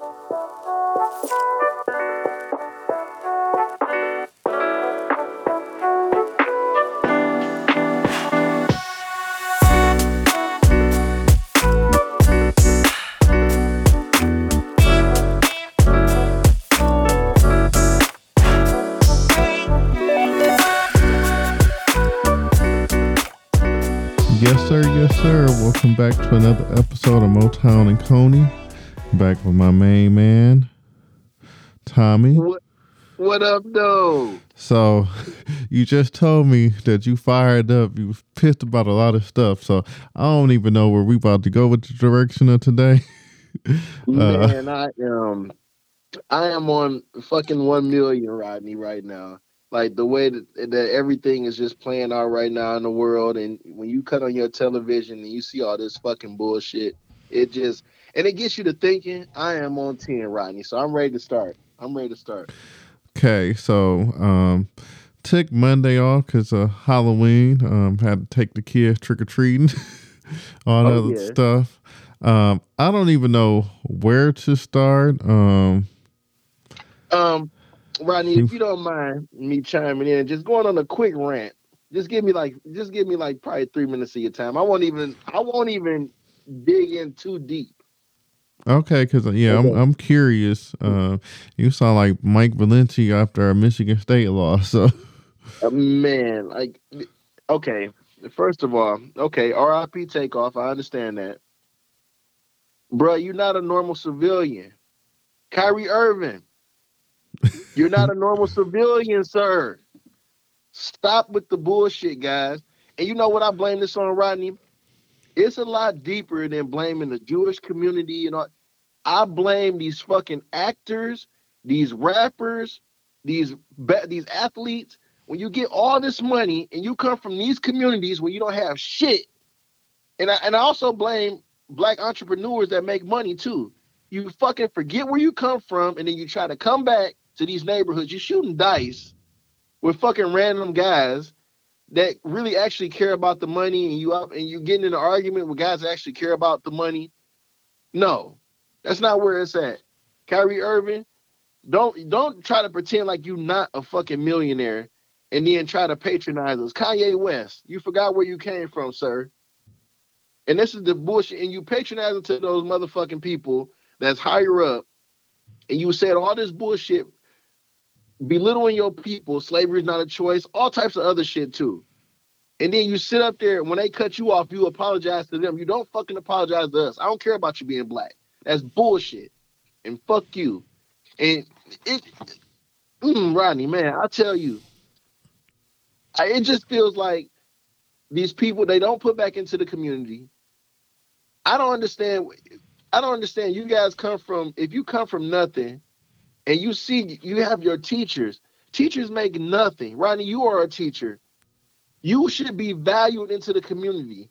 Yes, sir. Yes, sir. Welcome back to another episode of Motown and Coney. Back with my main man, Tommy. What, what up, though? So, you just told me that you fired up. You was pissed about a lot of stuff. So, I don't even know where we about to go with the direction of today. Uh, Man, I am, I am on fucking one million, Rodney, right now. Like the way that, that everything is just playing out right now in the world, and when you cut on your television and you see all this fucking bullshit, it just and it gets you to thinking. I am on ten, Rodney, so I'm ready to start. I'm ready to start. Okay, so um, took Monday off because of Halloween. Um, had to take the kids trick or treating, all that Oh, other yeah. stuff. Um, I don't even know where to start. Um, Um, Rodney, if you don't mind me chiming in, just going on a quick rant. Just give me like, just give me like probably three minutes of your time. I won't even, I won't even dig in too deep. Okay, because yeah, I'm I'm curious. Uh, you sound like Mike Valenti after a Michigan State loss. So Uh, man, like, okay, first of all, okay, RIP Takeoff. I understand that, Bruh, You're not a normal civilian, Kyrie Irving. You're not a normal civilian, sir. Stop with the bullshit, guys. And you know what I blame this on, Rodney? It's a lot deeper than blaming the Jewish community and all. I blame these fucking actors, these rappers, these these athletes. When you get all this money and you come from these communities where you don't have shit, and I and I also blame black entrepreneurs that make money too. You fucking forget where you come from, and then you try to come back to these neighborhoods. You're shooting dice with fucking random guys that really actually care about the money, and you up and you getting in an argument with guys that actually care about the money. No, that's not where it's at. Kyrie Irving, don't don't try to pretend like you're not a fucking millionaire and then try to patronize us. Kanye West, you forgot where you came from, sir. And this is the bullshit. And you patronizing to those motherfucking people that's higher up, and you said all this bullshit, belittling your people, slavery is not a choice, all types of other shit too. And then you sit up there, and when they cut you off, you apologize to them. You don't fucking apologize to us. I don't care about you being black. That's bullshit. And fuck you. And it, mm, Rodney, man, I tell you, I, it just feels like these people they don't put back into the community. I don't understand. I don't understand. You guys come from if you come from nothing, and you see you have your teachers. Teachers make nothing. Rodney, you are a teacher. You should be valued into the community.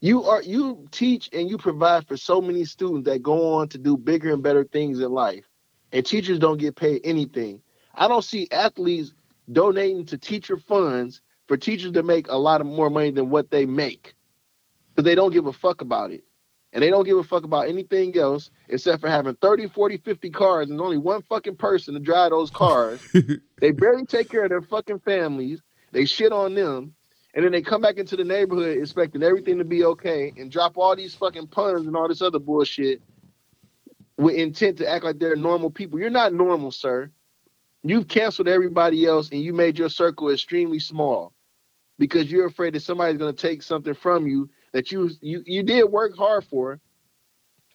You are you teach and you provide for so many students that go on to do bigger and better things in life. And teachers don't get paid anything. I don't see athletes donating to teacher funds for teachers to make a lot of more money than what they make. Because they don't give a fuck about it. And they don't give a fuck about anything else except for having 30, 40, 50 cars and only one fucking person to drive those cars. they barely take care of their fucking families. They shit on them. And then they come back into the neighborhood expecting everything to be okay and drop all these fucking puns and all this other bullshit with intent to act like they're normal people. You're not normal, sir. You've canceled everybody else and you made your circle extremely small because you're afraid that somebody's going to take something from you that you you you did work hard for.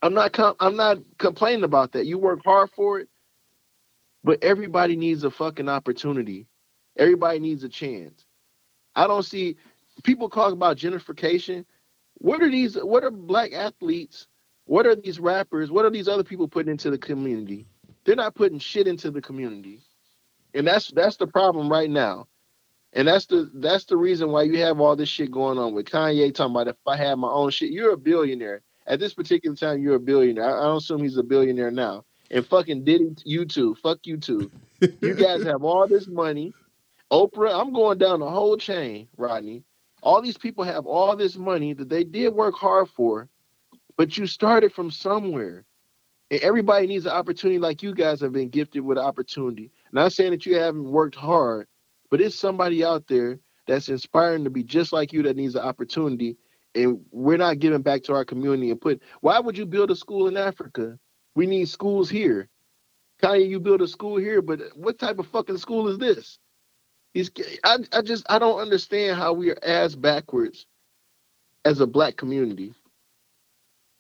I'm not com- I'm not complaining about that. You work hard for it, but everybody needs a fucking opportunity. Everybody needs a chance. I don't see people talk about gentrification. What are these? What are black athletes? What are these rappers? What are these other people putting into the community? They're not putting shit into the community, and that's that's the problem right now. And that's the that's the reason why you have all this shit going on with Kanye talking about if I had my own shit. You're a billionaire. At this particular time, you're a billionaire. I, I don't assume he's a billionaire now. And fucking Diddy, you too. Fuck you too. You guys have all this money. Oprah, I'm going down the whole chain, Rodney. All these people have all this money that they did work hard for, but you started from somewhere. And everybody needs an opportunity like you guys have been gifted with an opportunity. Not saying that you haven't worked hard, but it's somebody out there that's inspiring to be just like you that needs an opportunity. And we're not giving back to our community and put why would you build a school in Africa? We need schools here. Kanye, you build a school here, but what type of fucking school is this? I, I just I don't understand how we are as backwards as a black community.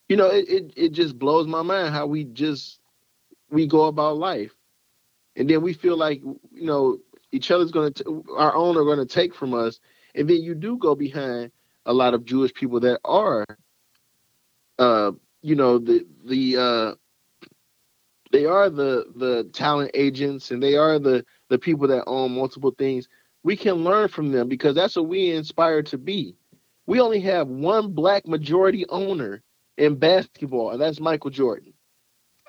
You know, it, it, it just blows my mind how we just we go about life. And then we feel like, you know, each other's gonna our own are gonna take from us. And then you do go behind a lot of Jewish people that are uh, you know, the the uh they are the the talent agents and they are the the people that own multiple things. We can learn from them because that's what we inspire to be. We only have one black majority owner in basketball, and that's Michael Jordan.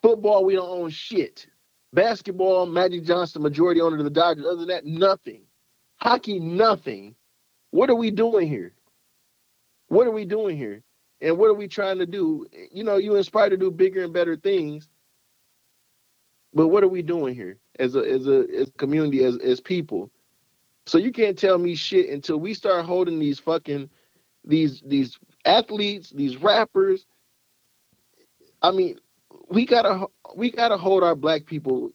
Football, we don't own shit. Basketball, Magic Johnson, majority owner of the Dodgers. Other than that, nothing. Hockey, nothing. What are we doing here? What are we doing here? And what are we trying to do? You know, you inspire to do bigger and better things. But what are we doing here as a as a as a community, as as people? So you can't tell me shit until we start holding these fucking these these athletes, these rappers. I mean, we gotta we gotta hold our black people.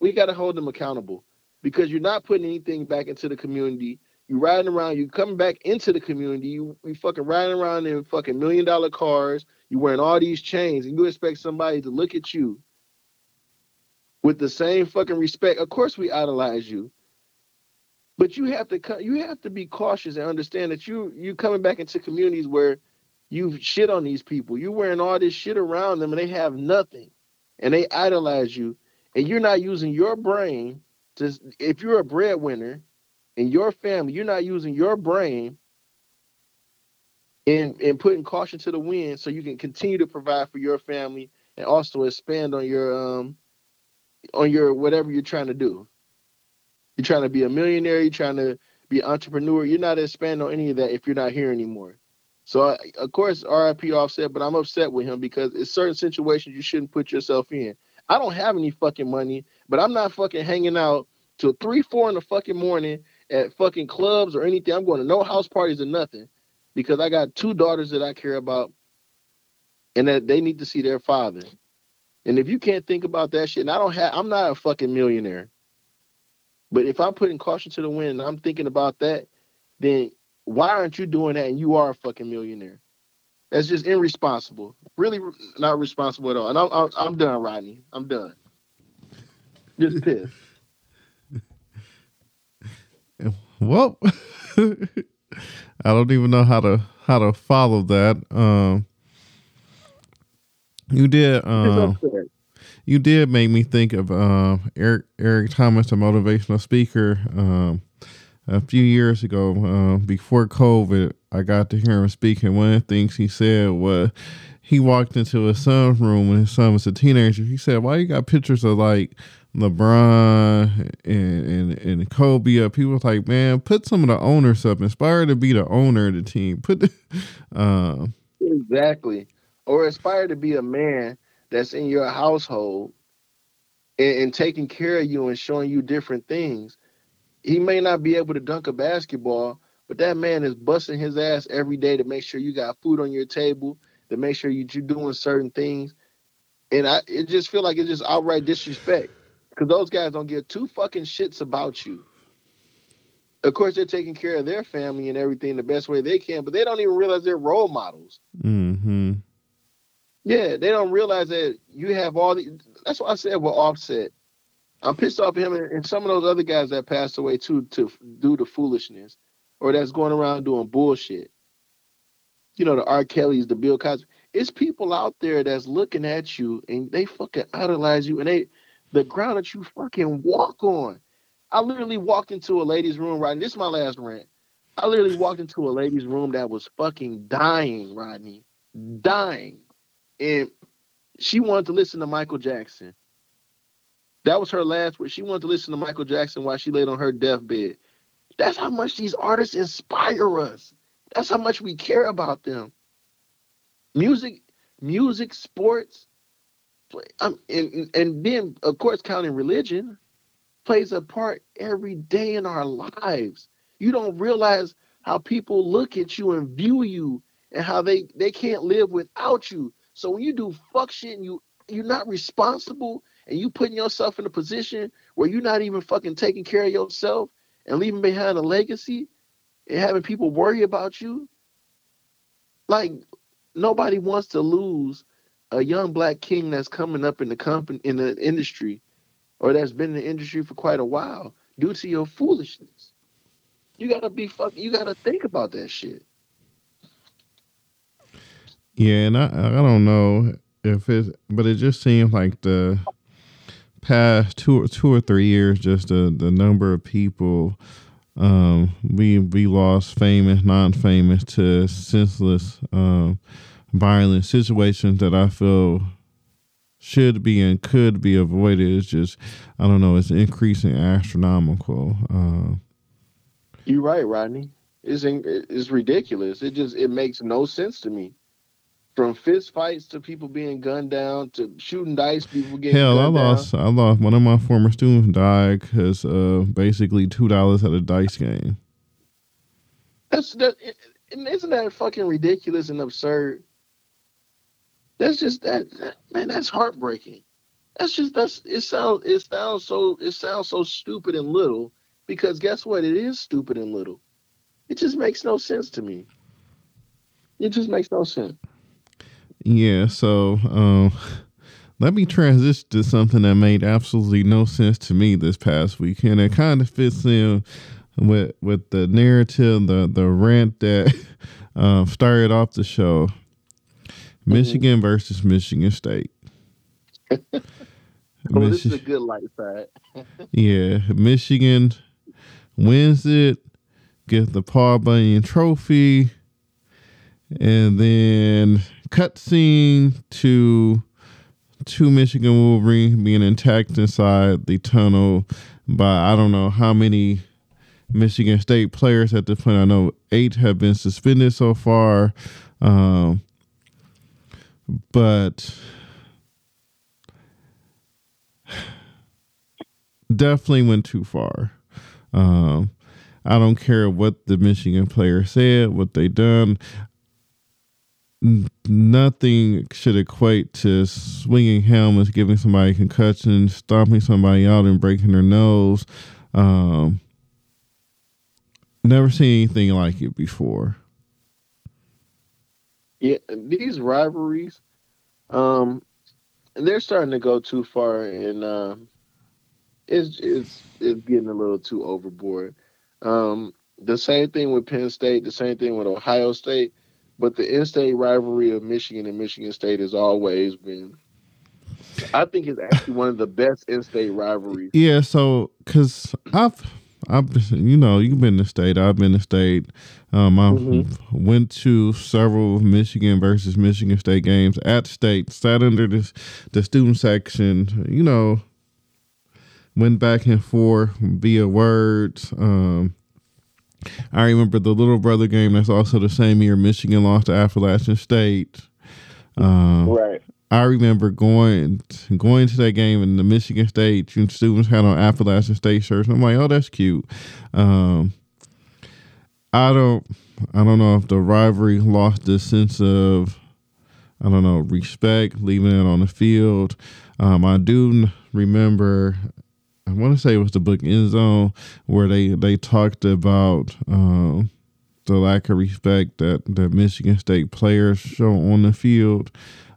We gotta hold them accountable because you're not putting anything back into the community. You riding around, you coming back into the community. You, you fucking riding around in fucking million dollar cars. You wearing all these chains, and you expect somebody to look at you with the same fucking respect. Of course, we idolize you, but you have to you have to be cautious and understand that you you coming back into communities where you shit on these people. You're wearing all this shit around them, and they have nothing, and they idolize you, and you're not using your brain to. If you're a breadwinner in your family, you're not using your brain and and putting caution to the wind so you can continue to provide for your family and also expand on your um on your whatever you're trying to do. You're trying to be a millionaire, you're trying to be an entrepreneur. You're not expanding on any of that if you're not here anymore. So of course, RIP Offset, but I'm upset with him because it's certain situations you shouldn't put yourself in. I don't have any fucking money, but I'm not fucking hanging out till three, four in the fucking morning at fucking clubs or anything. I'm going to no house parties or nothing because I got two daughters that I care about and that they need to see their father. And if you can't think about that shit, and I don't have, I'm not a fucking millionaire. But if I'm putting caution to the wind and I'm thinking about that, then why aren't you doing that and you are a fucking millionaire? That's just irresponsible. Really not responsible at all. And I'm, I'm, I'm done, Rodney. I'm done. Just pissed. Well, I don't even know how to how to follow that. Um, you did. Um, you did make me think of uh, Eric Eric Thomas, a motivational speaker. Um, a few years ago, uh, before COVID, I got to hear him speak, and one of the things he said was he walked into his son's room when his son was a teenager. He said, "Why you got pictures of like LeBron and and, and Kobe up?" He was like, "Man, put some of the owners up. Inspire to be the owner of the team. Put the, uh, exactly." or aspire to be a man that's in your household and, and, taking care of you and showing you different things. He may not be able to dunk a basketball, but that man is busting his ass every day to make sure you got food on your table, to make sure you, you're doing certain things. And I it just feel like it's just outright disrespect because those guys don't give two fucking shits about you. Of course, they're taking care of their family and everything the best way they can, but they don't even realize they're role models. Mm-hmm. Yeah, they don't realize that you have all the. That's why I said with Offset. I'm pissed off at him and some of those other guys that passed away too to do the foolishness, or that's going around doing bullshit. You know, the R. Kelly's, the Bill Cosby. It's people out there that's looking at you and they fucking idolize you and they, the ground that you fucking walk on. I literally walked into a lady's room, right? This is my last rant. I literally walked into a lady's room that was fucking dying, Rodney, dying and she wanted to listen to Michael Jackson. That was her last word. She wanted to listen to Michael Jackson while she laid on her deathbed. That's how much these artists inspire us. That's how much we care about them. Music, music, sports, um, and and then of course counting religion plays a part every day in our lives. You don't realize how people look at you and view you and how they they can't live without you. So when you do fuck shit and you you're not responsible and you putting yourself in a position where you're not even fucking taking care of yourself and leaving behind a legacy and having people worry about you, like nobody wants to lose a young black king that's coming up in the company in the industry or that's been in the industry for quite a while due to your foolishness. You gotta be fuck. You gotta think about that shit. Yeah, and I I don't know if it, but it just seems like the past two or two or three years, just the the number of people um, we we lost famous, non famous to senseless, um, violent situations that I feel should be and could be avoided. It's just I don't know. It's increasing astronomical. Uh, You're right, Rodney. It's in, it's ridiculous. It just it makes no sense to me from fist fights to people being gunned down to shooting dice, people getting hell. I lost. Down. I lost. One of my former students died because uh, basically two dollars at a dice game. That's that. Isn't that fucking ridiculous and absurd? That's just that, that man. That's heartbreaking. That's just that's it sounds it sounds so it sounds so stupid and little because guess what? It is stupid and little. It just makes no sense to me. It just makes no sense. Yeah, so um, let me transition to something that made absolutely no sense to me this past week, and it kind of fits in with with the narrative, the the rant that um, started off the show. Mm-hmm. Michigan versus Michigan State. oh, Michi- this is a good light side. yeah, Michigan wins it, gets the Paul Bunyan Trophy, and then cutscene to two Michigan Wolverine being attacked inside the tunnel by I don't know how many Michigan State players at this point. I know eight have been suspended so far, um, but definitely went too far. Um, I don't care what the Michigan player said, what they done nothing should equate to swinging helmets, giving somebody concussion, stomping somebody out, and breaking their nose. Um, never seen anything like it before. Yeah, these rivalries, um, they're starting to go too far, and uh, it's it's it's getting a little too overboard. Um, the same thing with Penn State, the same thing with Ohio State but the in-state rivalry of Michigan and Michigan State has always been. I think it's actually one of the best in-state rivalries. Yeah, so because I've, I've, you know, you've been to state. I've been to state. Um, I mm-hmm. went to several Michigan versus Michigan State games at state. Sat under this the student section. You know, went back and forth via words. Um, I remember the little brother game. That's also the same year Michigan lost to Appalachian State. Um, right. I remember going going to that game and the Michigan State students had on Appalachian State shirts. I'm like, oh, that's cute. Um, I don't I don't know if the rivalry lost the sense of I don't know respect, leaving it on the field. Um, I do remember I want to say it was the book End Zone where they they talked about um, the lack of respect that the Michigan State players show on the field.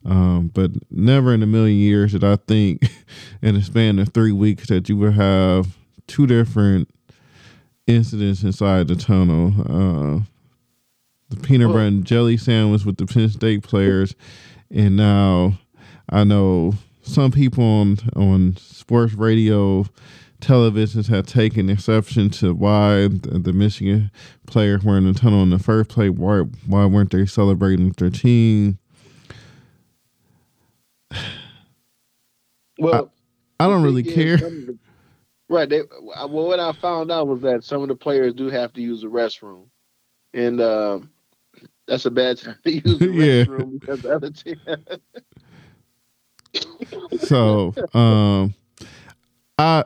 Um, but never in a million years did I think in a span of three weeks that you would have two different incidents inside the tunnel. Uh, the peanut butter and jelly sandwich with the Penn State players, and now I know some people on on sports radio televisions have taken exception to why the, the Michigan players were in the tunnel in the first place. Why why weren't they celebrating with their team? Well, I, I don't really care. The, right. They, well, what I found out was that some of the players do have to use the restroom, and uh, that's a bad time to use the restroom yeah. because the other team. so, um, I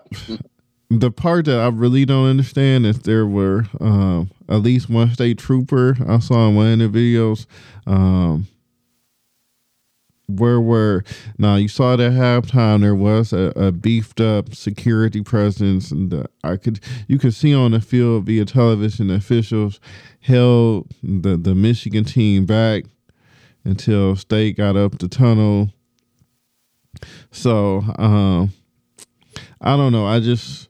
the part that I really don't understand is there were um, at least one state trooper I saw in one of the videos. Um, where were now you saw that halftime there was a, a beefed up security presence and the, I could you could see on the field via television officials held the the Michigan team back until state got up the tunnel. So um, I don't know. I just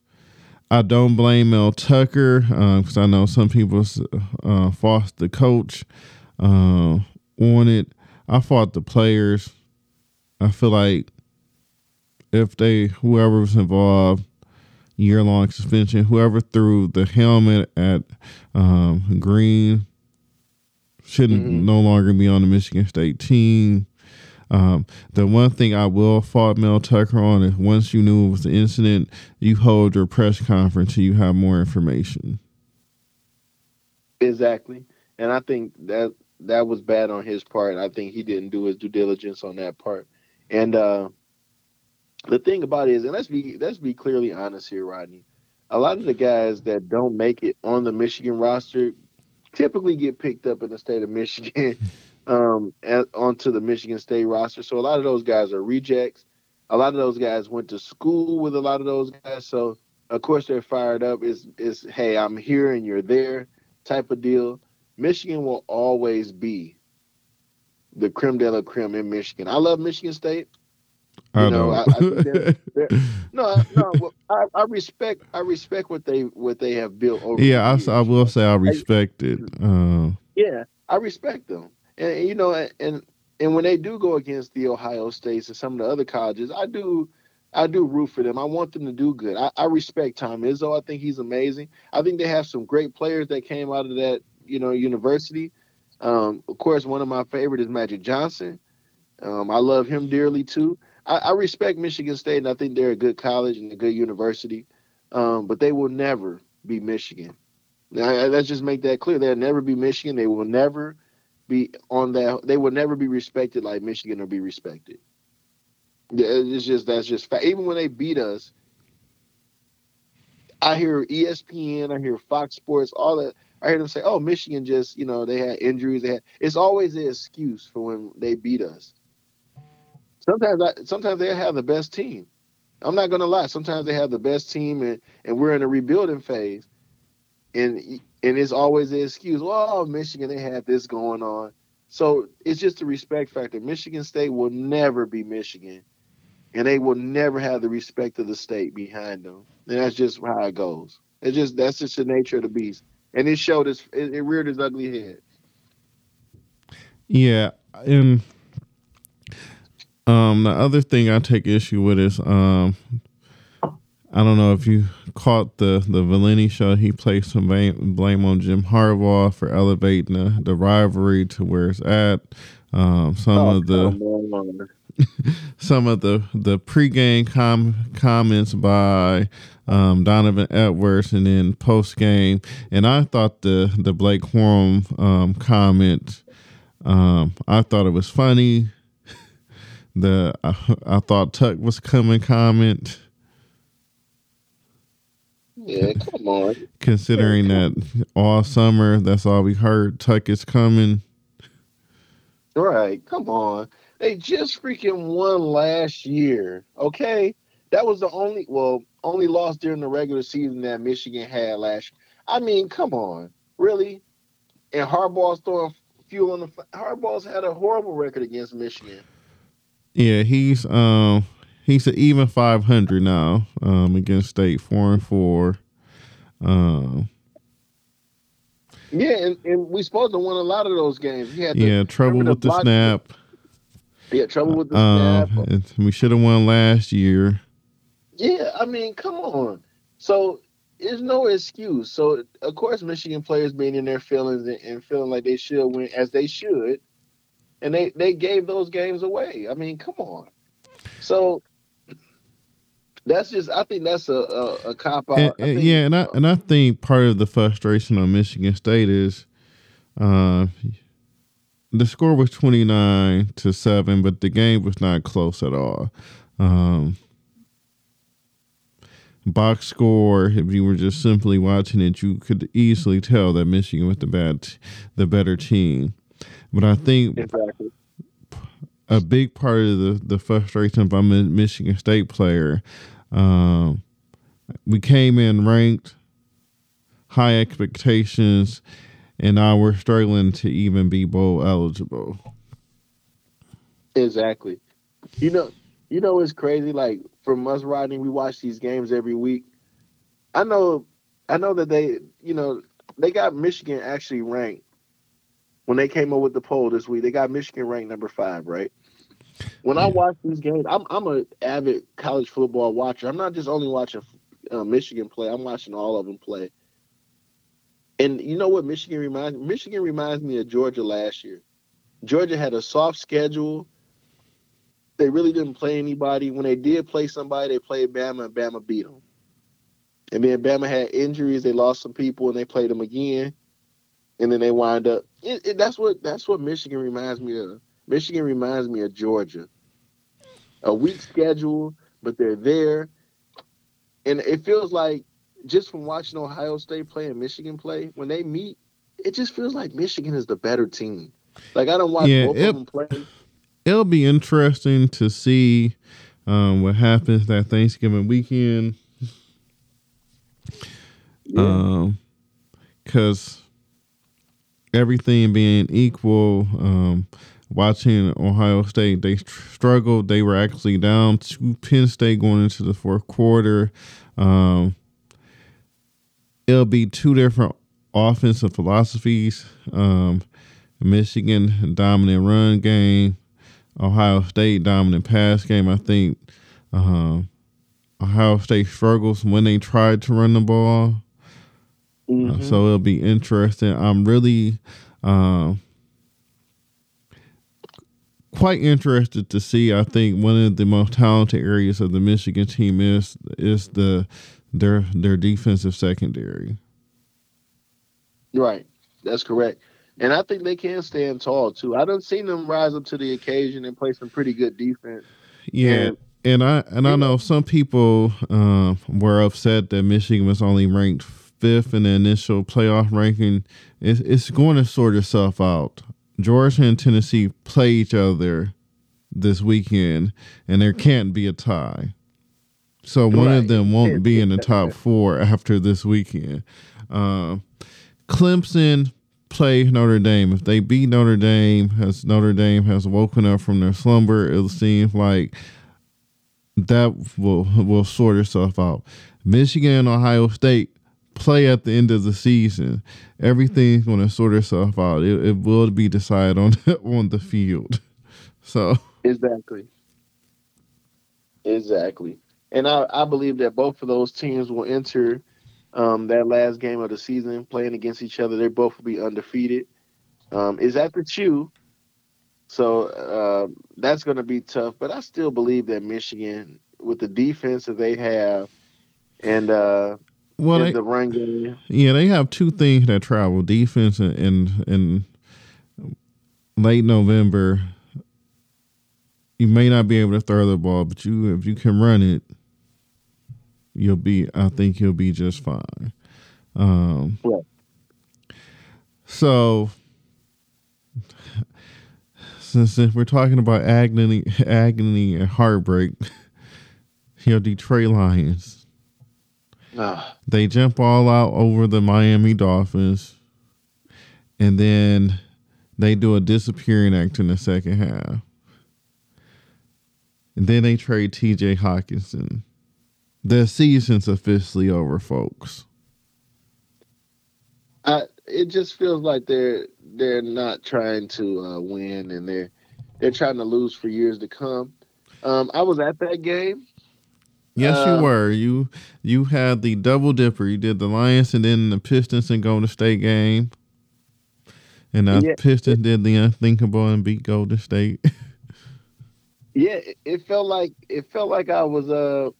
I don't blame Mel Tucker because uh, I know some people uh, fought the coach uh, on it. I fought the players. I feel like if they whoever was involved, year long suspension, whoever threw the helmet at um, Green shouldn't mm-hmm. no longer be on the Michigan State team. Um, the one thing I will fault Mel Tucker on is once you knew it was the incident, you hold your press conference and you have more information. Exactly, and I think that that was bad on his part. I think he didn't do his due diligence on that part. And uh, the thing about it is, and let's be let's be clearly honest here, Rodney. A lot of the guys that don't make it on the Michigan roster typically get picked up in the state of Michigan um, at, onto the Michigan State roster. So a lot of those guys are rejects. A lot of those guys went to school with a lot of those guys. So of course they're fired up. Is is hey, I'm here and you're there type of deal. Michigan will always be the creme de la creme in Michigan. I love Michigan State. You I know, I, I they're, they're, no, no. Well, I, I, respect, I respect what they what they have built over. Yeah, I, I, will say I respect it. Uh, yeah, I respect them, and you know, and and when they do go against the Ohio States and some of the other colleges, I do, I do root for them. I want them to do good. I, I respect Tom Izzo. I think he's amazing. I think they have some great players that came out of that, you know, university. Um, of course, one of my favorite is Magic Johnson. Um, I love him dearly too. I, I, respect Michigan State, and I think they're a good college and a good university. Um, but they will never be Michigan. Now, let's just make that clear. They'll never be Michigan. They will never be on that. They will never be respected like Michigan will be respected. It's just that's just fact. Even when they beat us, I hear ESPN, I hear Fox Sports, all that I hear them say, "Oh, Michigan just you know they had injuries. They had." It's always an excuse for when they beat us. Sometimes, I, sometimes they have the best team. I'm not gonna lie. Sometimes they have the best team, and and we're in a rebuilding phase, and and it's always an excuse. Well, Michigan, they had this going on. So it's just a respect factor. Michigan State will never be Michigan, and they will never have the respect of the state behind them. And that's just how it goes. It's just that's just the nature of the beast and it showed its it, it reared its ugly head. Yeah, and um, the other thing I take issue with is um, I don't know if you caught the the Valenti show. He placed some blame, on Jim Harbaugh for elevating the, the rivalry to where it's at. Um, some oh, of the some of the the pregame com- comments by um, Donovan Edwards, and then post game. And I thought the the Blake Corum um, comment, um, I thought it was funny. the I, I thought Tuck was coming comment. Yeah, come on. Considering that all summer, that's all we heard. Tuck is coming. Right, come on. They just freaking won last year. Okay, that was the only well only loss during the regular season that Michigan had last. Year. I mean, come on, really? And Harbaugh's throwing fuel on the. Harbaugh's had a horrible record against Michigan. Yeah, he's um he's an even five hundred now um against State four and four. Um. Yeah, and, and we supposed to win a lot of those games. yeah, trouble with the snap. Yeah, trouble with the uh, snap. We should have won last year. Yeah, I mean, come on. So there's no excuse. So of course, Michigan players being in their feelings and, and feeling like they should win as they should, and they they gave those games away. I mean, come on. So that's just I think that's a a, a cop out. And, and, yeah, and I and I think part of the frustration on Michigan State is, uh, the score was twenty nine to seven, but the game was not close at all. Um, box score, if you were just simply watching it, you could easily tell that Michigan was the bad, the better team. But I think exactly. a big part of the the frustration if I'm a Michigan State player, um, we came in ranked, high expectations, and now we're struggling to even be bowl eligible. Exactly. You know, you know it's crazy. Like from us riding, we watch these games every week. I know, I know that they, you know, they got Michigan actually ranked when they came up with the poll this week. They got Michigan ranked number five, right? When yeah. I watch these games, I'm I'm an avid college football watcher. I'm not just only watching uh, Michigan play. I'm watching all of them play. And you know what Michigan reminds Michigan reminds me of Georgia last year. Georgia had a soft schedule they really didn't play anybody. When they did play somebody, they played Bama, and Bama beat them. And then Bama had injuries. They lost some people, and they played them again. And then they wind up. It, it, that's what that's what Michigan reminds me of. Michigan reminds me of Georgia. A weak schedule, but they're there, and it feels like just from watching Ohio State play and Michigan play when they meet, it just feels like Michigan is the better team. Like I don't watch yeah, both it, of them play it'll be interesting to see um, what happens that Thanksgiving weekend. Yeah. Um, because everything being equal, um, watching Ohio State, they struggled. They were actually down to Penn State going into the fourth quarter. Um, it'll be two different offensive philosophies. Um, Michigan dominant run game, Ohio State dominant pass game. I think uh, Ohio State struggles when they try to run the ball. Mm-hmm. Uh, so it'll be interesting. I'm really uh, quite interested to see. I think one of the most talented areas of the Michigan team is is the their their defensive secondary. Right, that's correct. And I think they can stand tall too. I don't seen them rise up to the occasion and play some pretty good defense. Yeah. And, and I and I know some people uh, were upset that Michigan was only ranked fifth in the initial playoff ranking. It's, it's going to sort itself out. Georgia and Tennessee play each other this weekend, and there can't be a tie. So one right. of them won't be in the top four after this weekend. Uh, Clemson play Notre Dame. If they beat Notre Dame, as Notre Dame has woken up from their slumber, it seems like that will will sort itself out. Michigan and Ohio State play at the end of the season. Everything's going to sort itself out. It, it will be decided on on the field. So exactly, exactly, and I I believe that both of those teams will enter um, that last game of the season, playing against each other. They both will be undefeated. Um, is at the Shoe, so uh, that's going to be tough. But I still believe that Michigan, with the defense that they have, and uh, well, they, the run game, yeah, they have two things that travel: defense and in, in late November. You may not be able to throw the ball, but you if you can run it, you'll be I think you'll be just fine. Um, yeah. So since we're talking about agony, agony and heartbreak, you know, Detroit Lions. Ah. They jump all out over the Miami Dolphins, and then they do a disappearing act in the second half. And then they trade T.J. Hockenson. The season's officially over, folks. I it just feels like they're they're not trying to uh, win, and they're they're trying to lose for years to come. Um, I was at that game. Yes, uh, you were. You you had the double dipper. You did the Lions and then the Pistons and Golden State game. And the yeah. Pistons did the unthinkable and beat Golden State. yeah, it felt like it felt like I was uh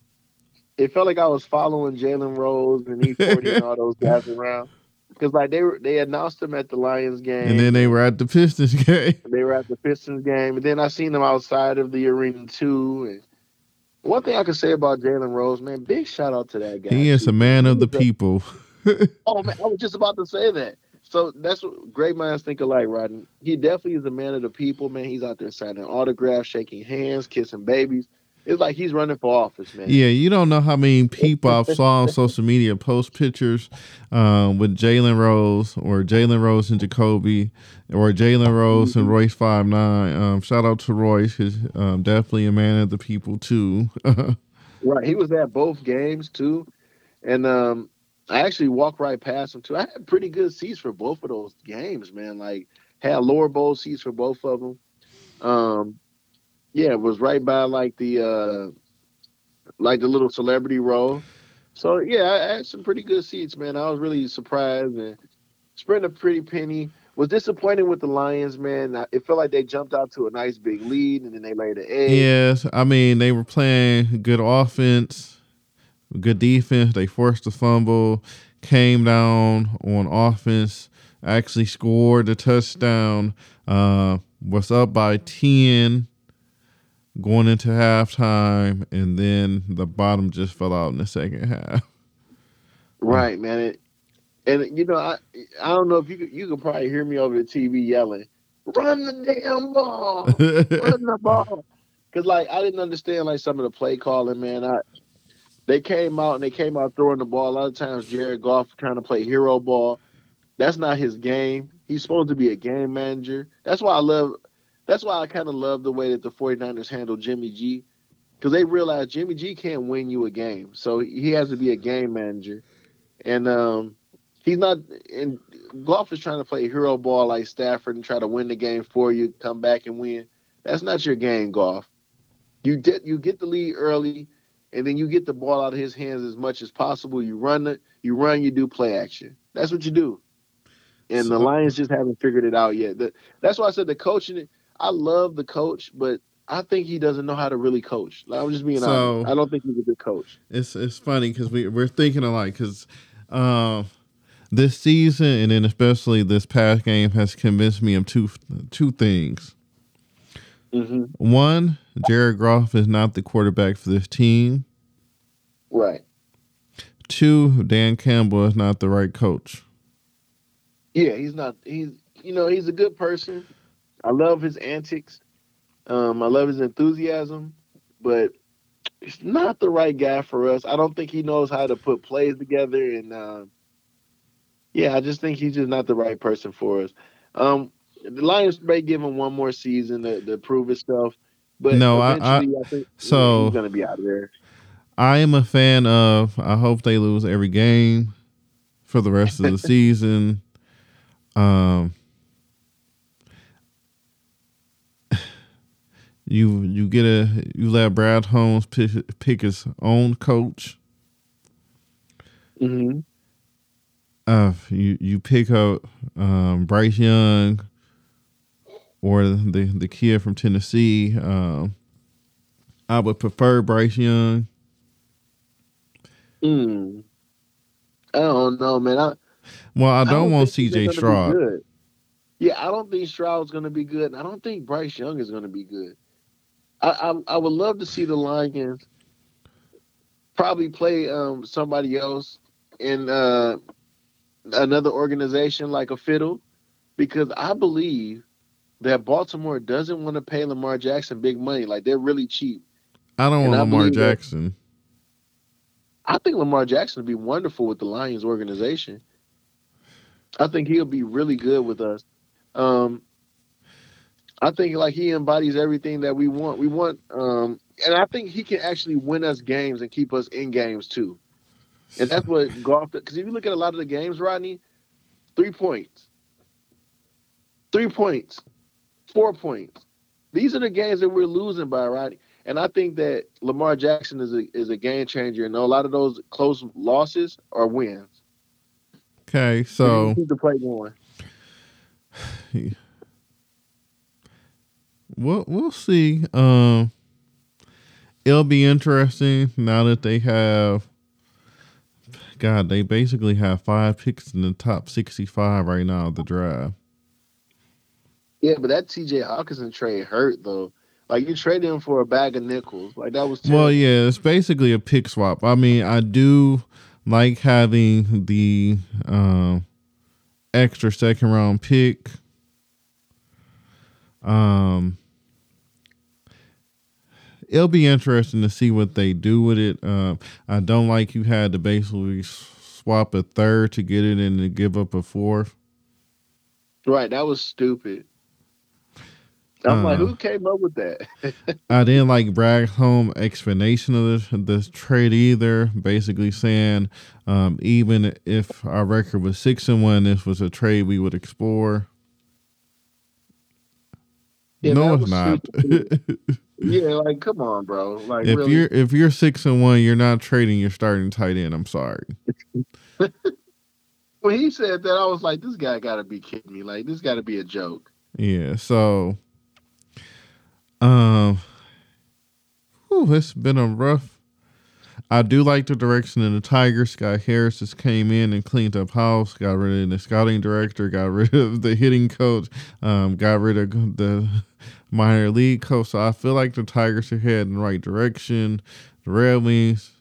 it felt like I was following Jalen Rose and E40 and all those guys around. Because like they were, they announced them at the Lions game, and then they were at the Pistons game. They were at the Pistons game, and then I seen them outside of the arena too. And One thing I can say about Jalen Rose, man, big shout out to that guy. He is too. a man of the people. oh man, I was just about to say that. So that's what great minds think alike, Rodney. He definitely is a man of the people, man. He's out there signing autographs, shaking hands, kissing babies. It's like he's running for office, man. Yeah, you don't know how many people I've saw on social media post pictures um, with Jalen Rose or Jalen Rose and Jacoby or Jalen Rose and Royce Five Nine. Um, shout out to Royce, he's um, definitely a man of the people too. right, he was at both games too, and um, I actually walked right past him too. I had pretty good seats for both of those games, man. Like had lower bowl seats for both of them. Um, yeah, it was right by like the uh like the little celebrity row. So yeah, I had some pretty good seats, man. I was really surprised and spent a pretty penny. Was disappointed with the Lions, man. It felt like they jumped out to a nice big lead and then they laid an egg. Yes, I mean they were playing good offense, good defense. They forced the fumble, came down on offense, actually scored the touchdown. Uh, was up by ten going into halftime, and then the bottom just fell out in the second half. Right, man. It, and you know, I I don't know if you could, you could probably hear me over the TV yelling, "Run the damn ball, run the ball," because like I didn't understand like some of the play calling, man. I they came out and they came out throwing the ball. A lot of times, Jared Goff trying to play hero ball. That's not his game. He's supposed to be a game manager. That's why I love that's why I kind of love the way that the 49ers handle Jimmy G because they realize Jimmy G can't win you a game. So he has to be a game manager. And um, he's not and Goff is trying to play hero ball like Stafford and try to win the game for you, come back and win. That's not your game, Goff. You get you get the lead early and then you get the ball out of his hands as much as possible. You run it, you run, you do play action. That's what you do. And so, the Lions just haven't figured it out yet. The, that's why I said the coaching I love the coach, but I think he doesn't know how to really coach. Like, I'm just being so, honest. I don't think he's a good coach. It's it's funny because we we're thinking alike because uh, this season and then especially this past game has convinced me of two two things. Mm-hmm. One, Jared Goff is not the quarterback for this team. Right. Two, Dan Campbell is not the right coach. Yeah, he's not. He's you know he's a good person. I love his antics. Um, I love his enthusiasm, but he's not the right guy for us. I don't think he knows how to put plays together, and uh, yeah, I just think he's just not the right person for us. Um, the Lions may give him one more season to, to prove himself, but no, I, I, I think so he's going to be out of there. I am a fan of. I hope they lose every game for the rest of the season. Um, You you get a you let Brad Holmes pick, pick his own coach. Mm-hmm. Uh, you you pick up um, Bryce Young or the the kid from Tennessee. Um, I would prefer Bryce Young. Hmm. I don't know, man. I, well, I don't, I don't want C.J. Stroud. Yeah, I don't think Stroud's going to be good, and I don't think Bryce Young is going to be good. I, I, I would love to see the Lions probably play um, somebody else in uh, another organization like a fiddle, because I believe that Baltimore doesn't want to pay Lamar Jackson big money. Like they're really cheap. I don't want and Lamar Jackson. I think Lamar Jackson would be wonderful with the Lions organization. I think he'll be really good with us. Um, I think like he embodies everything that we want. We want, um, and I think he can actually win us games and keep us in games too. And that's what Goff. Because if you look at a lot of the games, Rodney, three points, three points, four points. These are the games that we're losing by, Rodney. And I think that Lamar Jackson is a is a game changer. And a lot of those close losses are wins. Okay, so keep the play going. we'll we'll see. Um, it'll be interesting now that they have. God, they basically have five picks in the top sixty-five right now of the draft. Yeah, but that T.J. Hockenson trade hurt though. Like you traded him for a bag of nickels. Like that was terrible. well, yeah. It's basically a pick swap. I mean, I do like having the uh, extra second round pick. Um, it'll be interesting to see what they do with it. Uh, I don't like you had to basically swap a third to get it and to give up a fourth. Right, that was stupid. I'm uh, like, who came up with that? I didn't like Brad Holmes explanation of this, this trade either. Basically saying, um, even if our record was six and one, this was a trade we would explore. Yeah, no, it's not. yeah, like come on, bro. Like if really? you're if you're six and one, you're not trading your starting tight end. I'm sorry. when he said that, I was like, this guy got to be kidding me. Like this got to be a joke. Yeah. So um, whew, it's been a rough. I do like the direction of the Tigers. Scott Harris just came in and cleaned up house, got rid of the scouting director, got rid of the hitting coach, um, got rid of the minor league coach. So I feel like the Tigers are heading in the right direction. The Red Wings,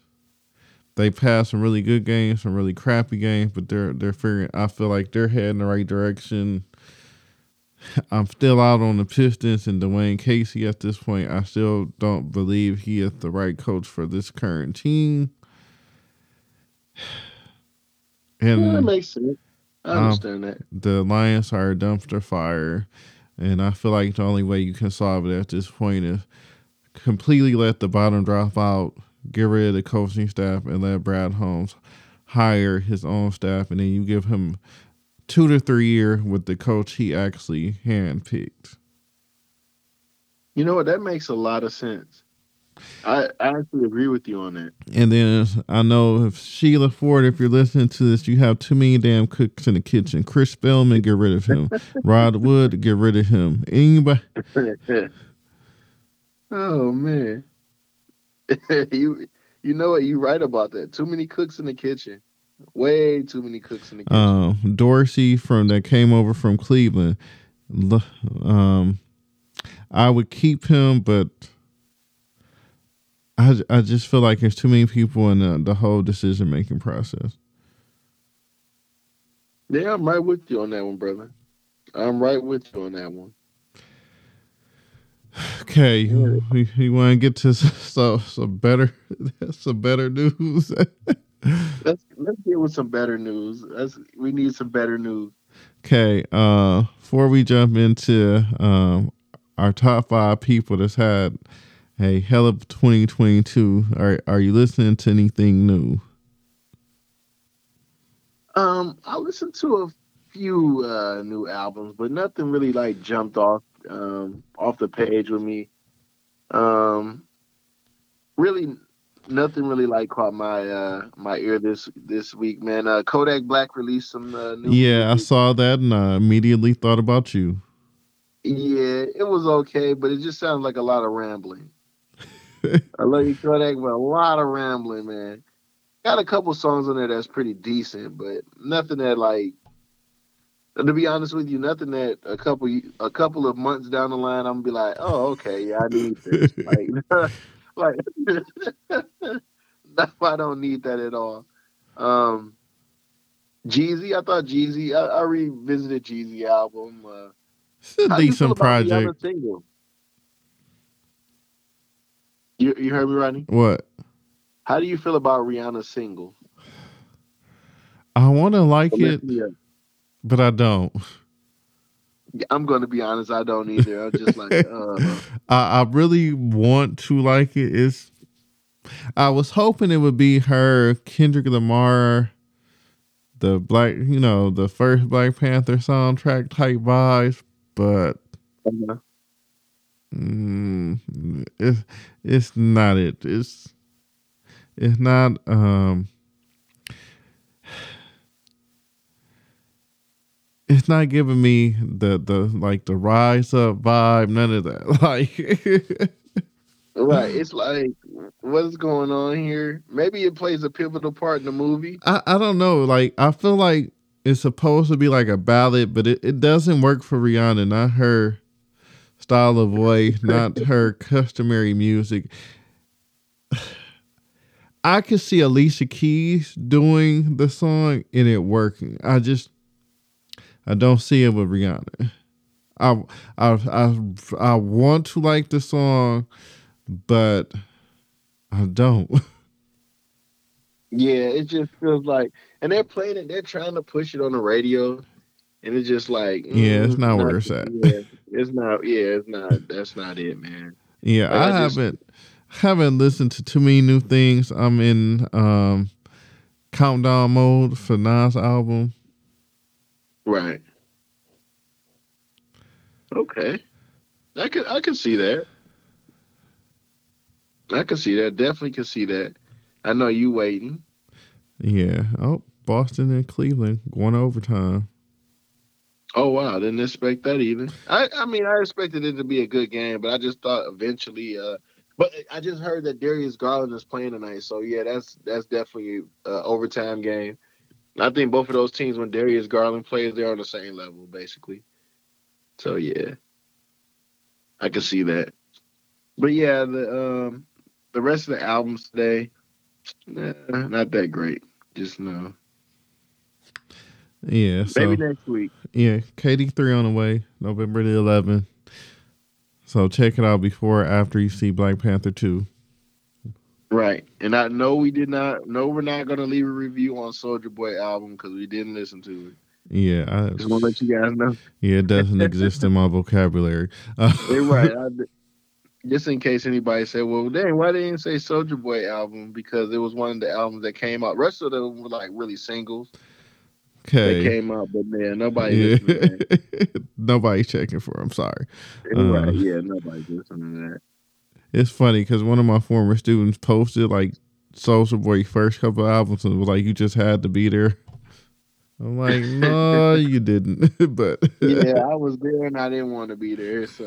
they passed some really good games, some really crappy games, but they're they're figuring. I feel like they're heading in the right direction. I'm still out on the Pistons and Dwane Casey at this point. I still don't believe he is the right coach for this current team. And yeah, that makes sense. I um, understand um, that. The Lions are a dumpster fire. And I feel like the only way you can solve it at this point is completely let the bottom drop out, get rid of the coaching staff, and let Brad Holmes hire his own staff. And then you give him two to three year with the coach he actually handpicked. You know what? That makes a lot of sense. I, I actually agree with you on that. And then I know if Sheila Ford, if you're listening to this, you have too many damn cooks in the kitchen. Chris Spielman, get rid of him. Rod Wood, get rid of him. Anybody? oh man, you you know what? You right about that. Too many cooks in the kitchen. Way too many cooks in the kitchen. Um, Dorsey from that came over from Cleveland. Um, I would keep him, but I I just feel like there's too many people in the, the whole decision making process. Yeah, I'm right with you on that one, brother. I'm right with you on that one. Okay, yeah. we, we want to get to so so better some better news. let's let's get with some better news. Let's, we need some better news. Okay, uh, before we jump into um, our top five people that's had a hell of 2022, are are you listening to anything new? Um, I listened to a few uh, new albums, but nothing really like jumped off um, off the page with me. Um, really nothing really like caught my uh my ear this this week, man. Uh, Kodak Black released some uh, new. Yeah. I saw that and I immediately thought about you. Yeah, it was okay, but it just sounded like a lot of rambling. I love you, Kodak, but a lot of rambling, man. Got a couple songs on there that's pretty decent, but nothing that like. To be honest with you, nothing that a couple a couple of months down the line, I'm gonna be like, oh, okay, yeah, I need this. like, like no, I don't need that at all. Um Jeezy, I thought Jeezy, I, I revisited Jeezy album. Uh, it's a decent project. You you heard me, Rodney? What? How do you feel about Rihanna's single? I want to like it, but I don't. I'm going to be honest. I don't either. I'm just like, uh, I, I really want to like it. It's. I was hoping it would be her, Kendrick Lamar, the black, you know, the first Black Panther soundtrack type vibes, but uh-huh. Mm, it's it's not it. It's it's not. Um, it's not giving me the the like the rise up vibe. None of that. Like, right? It's like what's going on here? Maybe it plays a pivotal part in the movie. I I don't know. Like I feel like it's supposed to be like a ballad, but it, it doesn't work for Rihanna, not her style of voice, not her customary music. I could see Alicia Keys doing the song and it working. I just I don't see it with Rihanna. I I I I want to like the song, but I don't. Yeah, it just feels like, and they're playing it. They're trying to push it on the radio, and it's just like, mm, yeah, it's not, not where it's at. Yeah, it's not. Yeah, it's not. That's not it, man. Yeah, I, I just, haven't haven't listened to too many new things. I'm in um countdown mode for Nas album. Right. Okay. I can I can see that. I can see that. Definitely can see that. I know you waiting. Yeah. Oh, Boston and Cleveland going overtime. Oh wow, didn't expect that either. I I mean I expected it to be a good game, but I just thought eventually uh but I just heard that Darius Garland is playing tonight, so yeah, that's that's definitely a overtime game. I think both of those teams, when Darius Garland plays, they're on the same level, basically. So yeah, I can see that. But yeah, the um the rest of the albums today, nah, not that great. Just no. Yeah, so, maybe next week. Yeah, KD three on the way, November the 11th. So check it out before after you see Black Panther two. Right, and I know we did not. No, we're not going to leave a review on Soulja Boy album because we didn't listen to it. Yeah, I just want to let you guys know. Yeah, it doesn't exist in my vocabulary. Uh, right. I, just in case anybody said, "Well, dang, why they didn't you say Soulja Boy album?" Because it was one of the albums that came out. Rest of them were like really singles. Okay. They came out, but man, nobody. Yeah. nobody checking for. I'm sorry. Uh, yeah, nobody listening to that. It's funny because one of my former students posted like Soulja Boy first couple albums and was like, "You just had to be there." I'm like, no, you didn't. but yeah, I was there and I didn't want to be there. So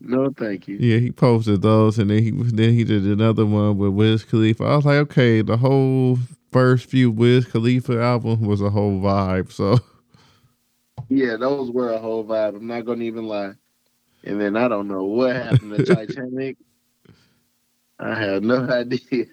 no, thank you. Yeah, he posted those, and then he then he did another one with Wiz Khalifa. I was like, okay, the whole first few Wiz Khalifa album was a whole vibe. So yeah, those were a whole vibe. I'm not gonna even lie. And then I don't know what happened to Titanic. I have no idea.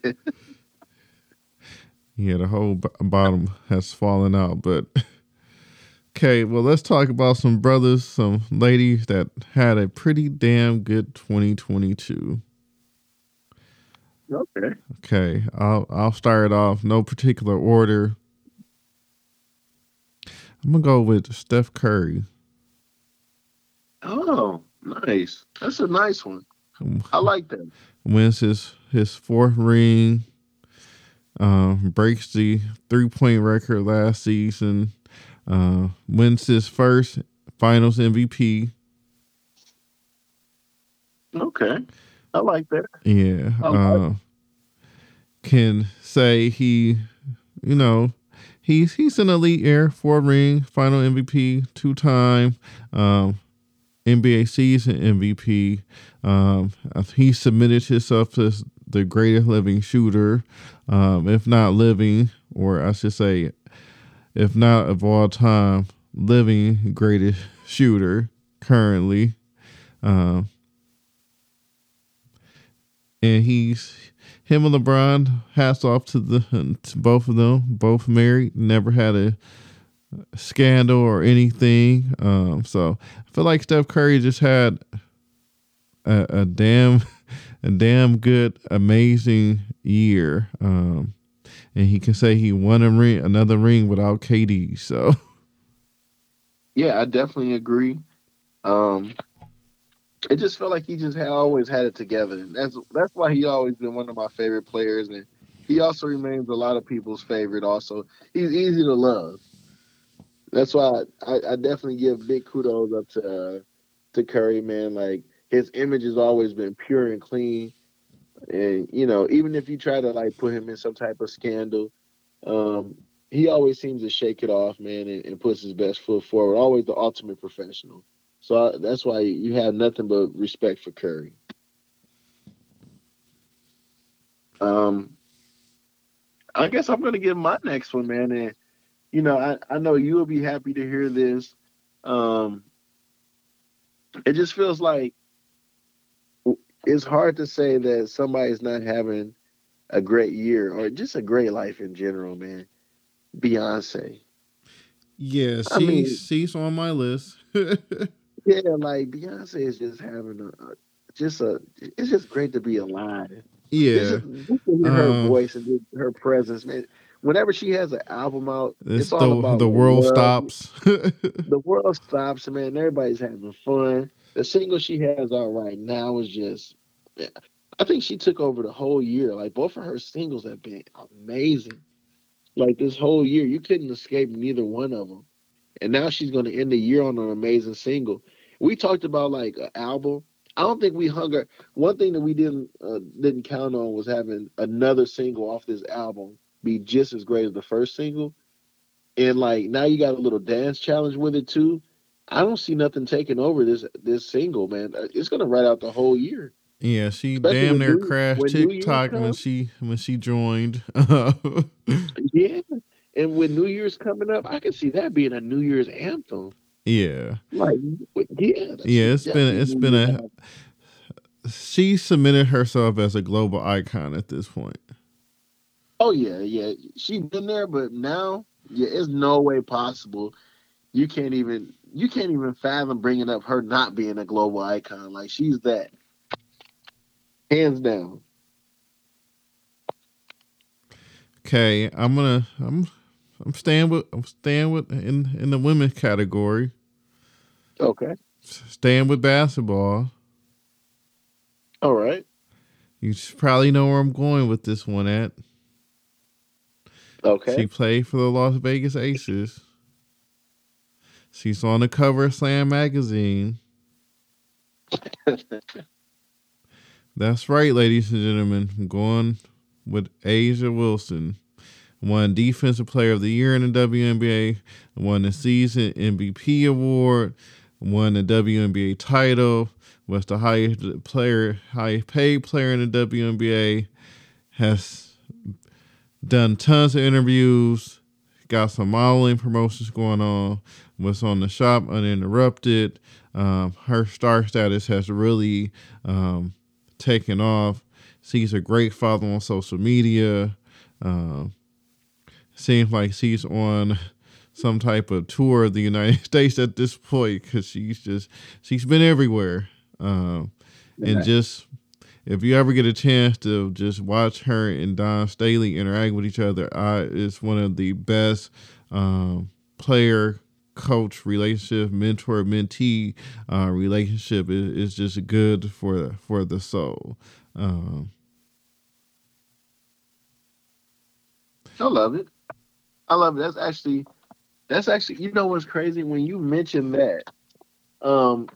Yeah, the whole b- bottom has fallen out. But okay, well, let's talk about some brothers, some ladies that had a pretty damn good 2022. Okay. Okay, I'll I'll start off. No particular order. I'm gonna go with Steph Curry. Oh, nice. That's a nice one. I like that. Wins his his fourth ring uh, breaks the three point record last season. Uh, wins his first Finals MVP. Okay, I like that. Yeah, uh, can say he, you know, he's he's an elite air, four ring Final MVP, two time um, NBA season MVP. Um, he submitted himself as the greatest living shooter, um, if not living, or I should say, if not of all time, living greatest shooter currently. Um, and he's him and LeBron. Hats off to the to both of them. Both married, never had a scandal or anything. Um, so I feel like Steph Curry just had a, a damn a damn good, amazing year. Um, and he can say he won a ring, another ring without KD. So, yeah, I definitely agree. Um, it just felt like he just had always had it together. and That's that's why he always been one of my favorite players, and he also remains a lot of people's favorite. Also, he's easy to love. That's why I, I definitely give big kudos up to uh, to Curry, man. Like his image has always been pure and clean. And you know, even if you try to like put him in some type of scandal, um, he always seems to shake it off, man, and, and puts his best foot forward. Always the ultimate professional. So I, that's why you have nothing but respect for Curry. Um, I guess I'm gonna give my next one, man. And you know, I, I know you'll be happy to hear this. Um, it just feels like it's hard to say that somebody's not having a great year or just a great life in general, man. Beyonce. Yeah, she's I mean, she's on my list. yeah, like Beyonce is just having a, just a. It's just great to be alive. Yeah, just, just her um, voice and her presence, man. Whenever she has an album out, it's, it's all the, about the world stops. the world stops, man. Everybody's having fun. The single she has out right now is just. I think she took over the whole year. Like both of her singles have been amazing. Like this whole year, you couldn't escape neither one of them. And now she's going to end the year on an amazing single. We talked about like an album. I don't think we hunger. One thing that we didn't uh, didn't count on was having another single off this album be just as great as the first single. And like now you got a little dance challenge with it too. I don't see nothing taking over this this single, man. It's gonna ride out the whole year. Yeah, she Especially damn near crashed when TikTok when she when she joined. yeah, and with New Year's coming up, I can see that being a New Year's anthem. Yeah, like yeah, yeah. It's been it's been a. She submitted herself as a global icon at this point. Oh yeah, yeah. She's been there, but now, yeah, it's no way possible. You can't even you can't even fathom bringing up her not being a global icon. Like she's that hands down. Okay, I'm gonna I'm I'm staying with I'm staying with in in the women's category. Okay. Staying with basketball. All right. You probably know where I'm going with this one at. Okay. She played for the Las Vegas Aces. She's on the cover of Slam magazine. That's right, ladies and gentlemen. I'm going with A'ja Wilson. Won Defensive Player of the Year in the WNBA, won the season MVP award, won the WNBA title, was the highest player, highest paid player in the WNBA, has done tons of interviews, got some modeling promotions going on, was on the shop uninterrupted. Um, her star status has really um, taken off. She's a great father on social media. Um, seems like she's on some type of tour of the United States at this point because she's just she's been everywhere. Um, and just if you ever get a chance to just watch her and Dawn Staley interact with each other, I, it's one of the best um, player coach relationship, mentor mentee uh, relationship is, is just good for for the soul. Um, I love it. I love it. That's actually that's actually you know what's crazy when you mentioned that. Um,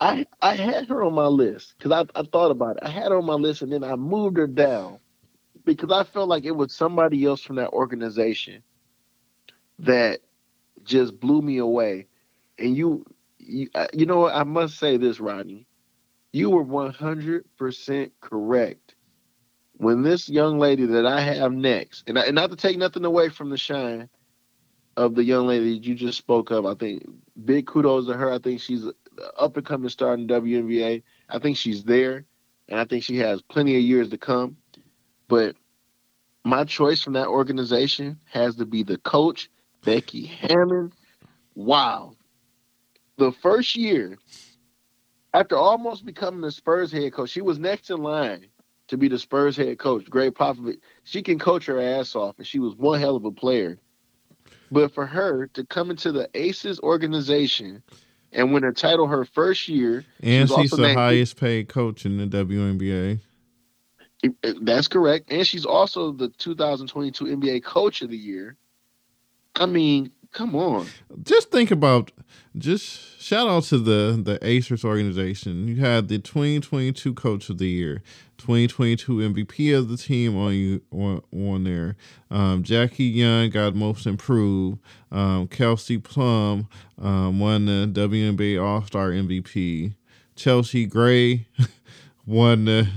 I I had her on my list because I, I thought about it. I had her on my list and then I moved her down because I felt like it was somebody else from that organization that just blew me away. And you, you, uh, you know, I must say this, Rodney. You were 100% correct. When this young lady that I have next, and, I, and not to take nothing away from the shine of the young lady you just spoke of, I think big kudos to her. I think she's up and coming star in WNBA. I think she's there, and I think she has plenty of years to come. But my choice from that organization has to be the coach Becky Hammon. Wow. The first year, after almost becoming the Spurs head coach, she was next in line to be the Spurs head coach. Gregg Popovich. She can coach her ass off, and she was one hell of a player. But for her to come into the Aces organization and win a title her first year, and she's, she's the highest paid coach in the WNBA. That's correct, and she's also the 2022 NBA Coach of the Year. I mean, come on. Just think about just shout out to the the Aces organization. You had the 2022 Coach of the Year, 2022 MVP of the team on you on, on there. Um, Jackie Young got Most Improved. Um, Kelsey Plum um, won the WNBA All Star MVP. Chelsea Gray won the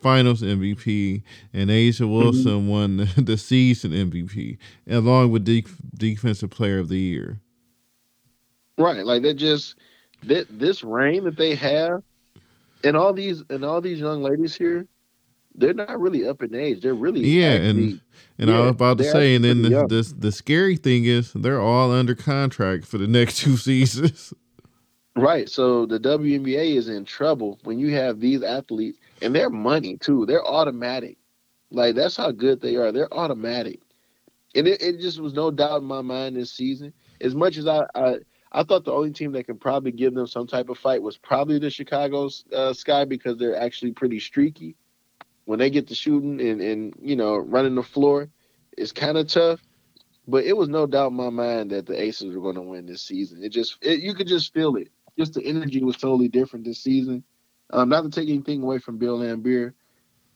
finals MVP, and A'ja mm-hmm. Wilson mm-hmm. won the, the, season MVP, along with de- defensive player of the year. Right, like that just that this reign that they have, and all these and all these young ladies here, they're not really up in age. They're really yeah, actually, and and yeah, I was about to say, and then the, the the scary thing is they're all under contract for the next two seasons. Right. So the WNBA is in trouble when you have these athletes and their money too. They're automatic. Like that's how good they are. They're automatic. And it, it just was no doubt in my mind this season. As much as I, I I thought the only team that could probably give them some type of fight was probably the Chicago uh, Sky because they're actually pretty streaky. When they get to shooting and, and you know running the floor, it's kind of tough. But it was no doubt in my mind that the Aces were going to win this season. It just it, you could just feel it. Just the energy was totally different this season. Um, not to take anything away from Bill Laimbeer,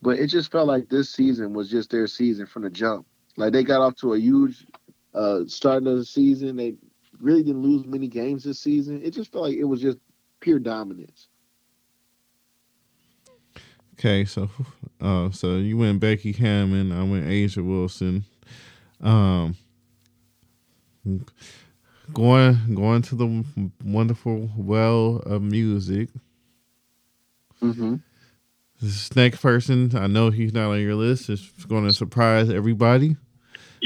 but it just felt like this season was just their season from the jump. Like they got off to a huge uh, start of the season. They really didn't lose many games this season. It just felt like it was just pure dominance. Okay, so uh, so you went Becky Hammon, I went A'ja Wilson. Um, going going to the wonderful well of music. Mm-hmm. This next person, I know he's not on your list. It's going to surprise everybody.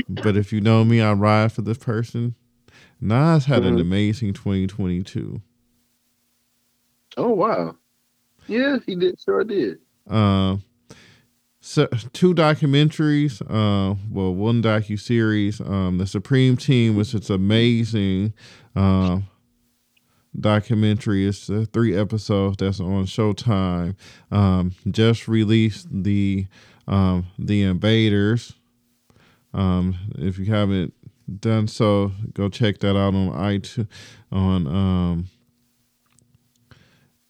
But if you know me, I ride for this person. Nas had mm-hmm. an amazing 2022. Oh wow! Yeah, he did. Sure did. Uh, so two documentaries. Uh, well, one docu series. Um, the Supreme Team, which is amazing. Uh, documentary. It's uh, three episodes that's on Showtime. Um, just released the um, the Invaders. Um, if you haven't done so, go check that out on iTunes, on um,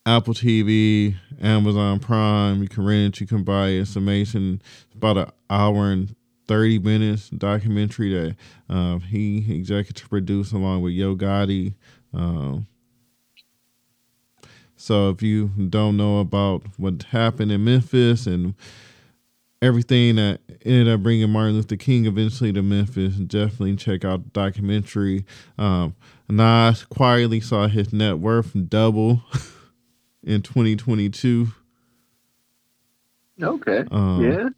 Apple TV, Amazon Prime. You can rent it, you can buy it. It's amazing. It's about an hour and 30 minutes documentary that uh, he executive produced along with Yo Gotti. Um, so if you don't know about what happened in Memphis and everything that ended up bringing Martin Luther King eventually to Memphis, definitely check out the documentary. Um, Nas quietly saw his net worth double in 2022. Okay. Um, yeah.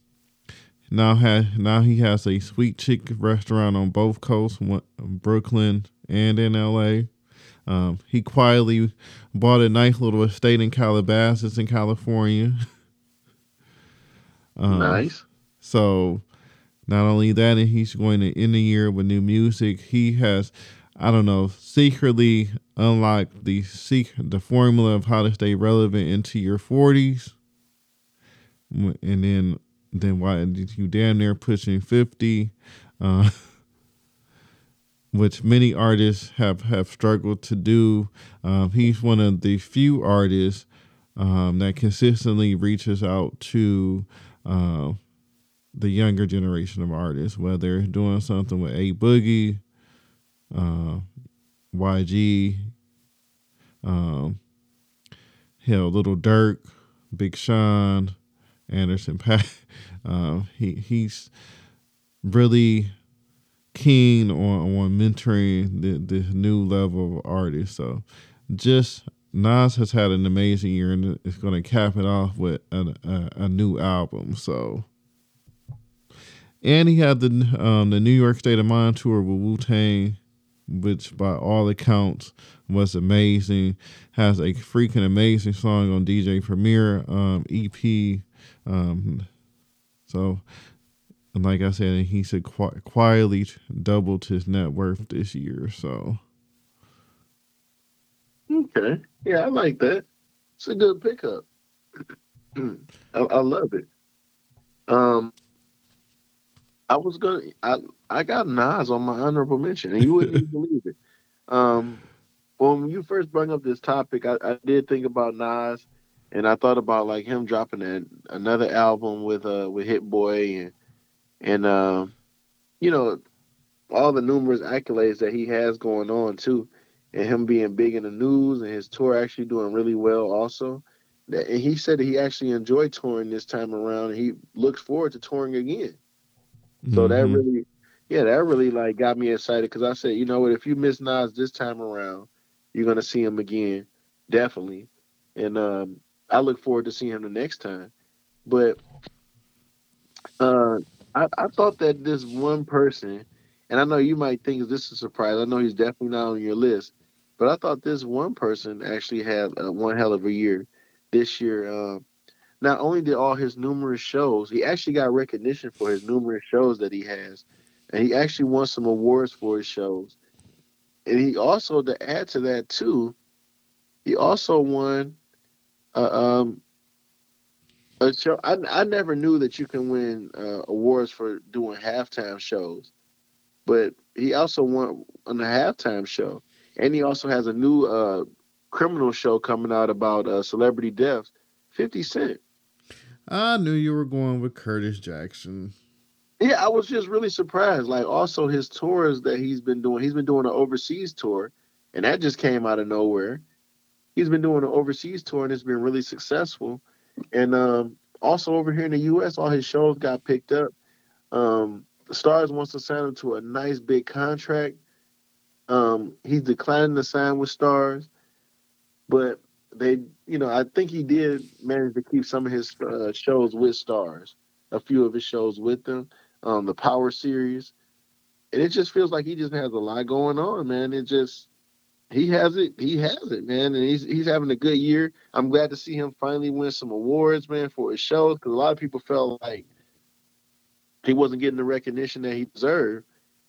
Now had now he has a sweet chick restaurant on both coasts, Brooklyn and in L.A. Um, he quietly bought a nice little estate in Calabasas in California. um, nice. So, not only that, and he's going to end the year with new music. He has, I don't know, secretly unlocked the seek the formula of how to stay relevant into your forties, and then then why you damn near pushing fifty. Uh, which many artists have, have struggled to do. Um, he's one of the few artists um, that consistently reaches out to uh, the younger generation of artists, whether doing something with A Boogie, uh, YG, um, hell, Lil Durk, Big Sean, Anderson Paak. Uh, he he's really keen on on mentoring the, the new level of artists. So just Nas has had an amazing year and it's going to cap it off with a, a, a, new album. So, and he had the um, the New York State of Mind tour with Wu Tang, which by all accounts was amazing. Has a freaking amazing song on DJ Premier um, EP. Um, so like I said, he said qu- quietly doubled his net worth this year. So, okay, yeah, I like that. It's a good pickup. I, I love it. Um, I was gonna, I I got Nas on my honorable mention, and you wouldn't even believe it. Um, when you first brought up this topic, I, I did think about Nas, and I thought about like him dropping a, another album with uh with Hit Boy and and uh, you know all the numerous accolades that he has going on too, and him being big in the news and his tour actually doing really well also. And he said that he actually enjoyed touring this time around, and he looks forward to touring again. Mm-hmm. So that mm-hmm. really, yeah, that really like got me excited because I said, you know what, if you miss Nas this time around, you're gonna see him again. definitely. And um, I look forward to seeing him the next time. But uh, I, I thought that this one person, and I know you might think this is a surprise. I know he's definitely not on your list, but I thought this one person actually had uh, one hell of a year this year. Uh, not only did all his numerous shows, he actually got recognition for his numerous shows that he has, and he actually won some awards for his shows. And he also, to add to that too, he also won uh, um, a show. I, I never knew that you can win uh, awards for doing halftime shows, but he also won on the halftime show, and he also has a new uh, criminal show coming out about uh, celebrity deaths. Fifty Cent. I knew you were going with Curtis Jackson. Yeah, I was just really surprised. Like also his tours that he's been doing. He's been doing an overseas tour, and that just came out of nowhere. He's been doing an overseas tour and it's been really successful. And um, also over here in the U.S., all his shows got picked up. Um, the Starz wants to sign him to a nice big contract. Um, he's declining to sign with Starz, but they, you know, I think he did manage to keep some of his uh, shows with Starz, a few of his shows with them, um, the Power series, and it just feels like he just has a lot going on, man. It just he has it. He has it, man, and he's he's having a good year. I'm glad to see him finally win some awards, man, for his shows. Because a lot of people felt like he wasn't getting the recognition that he deserved,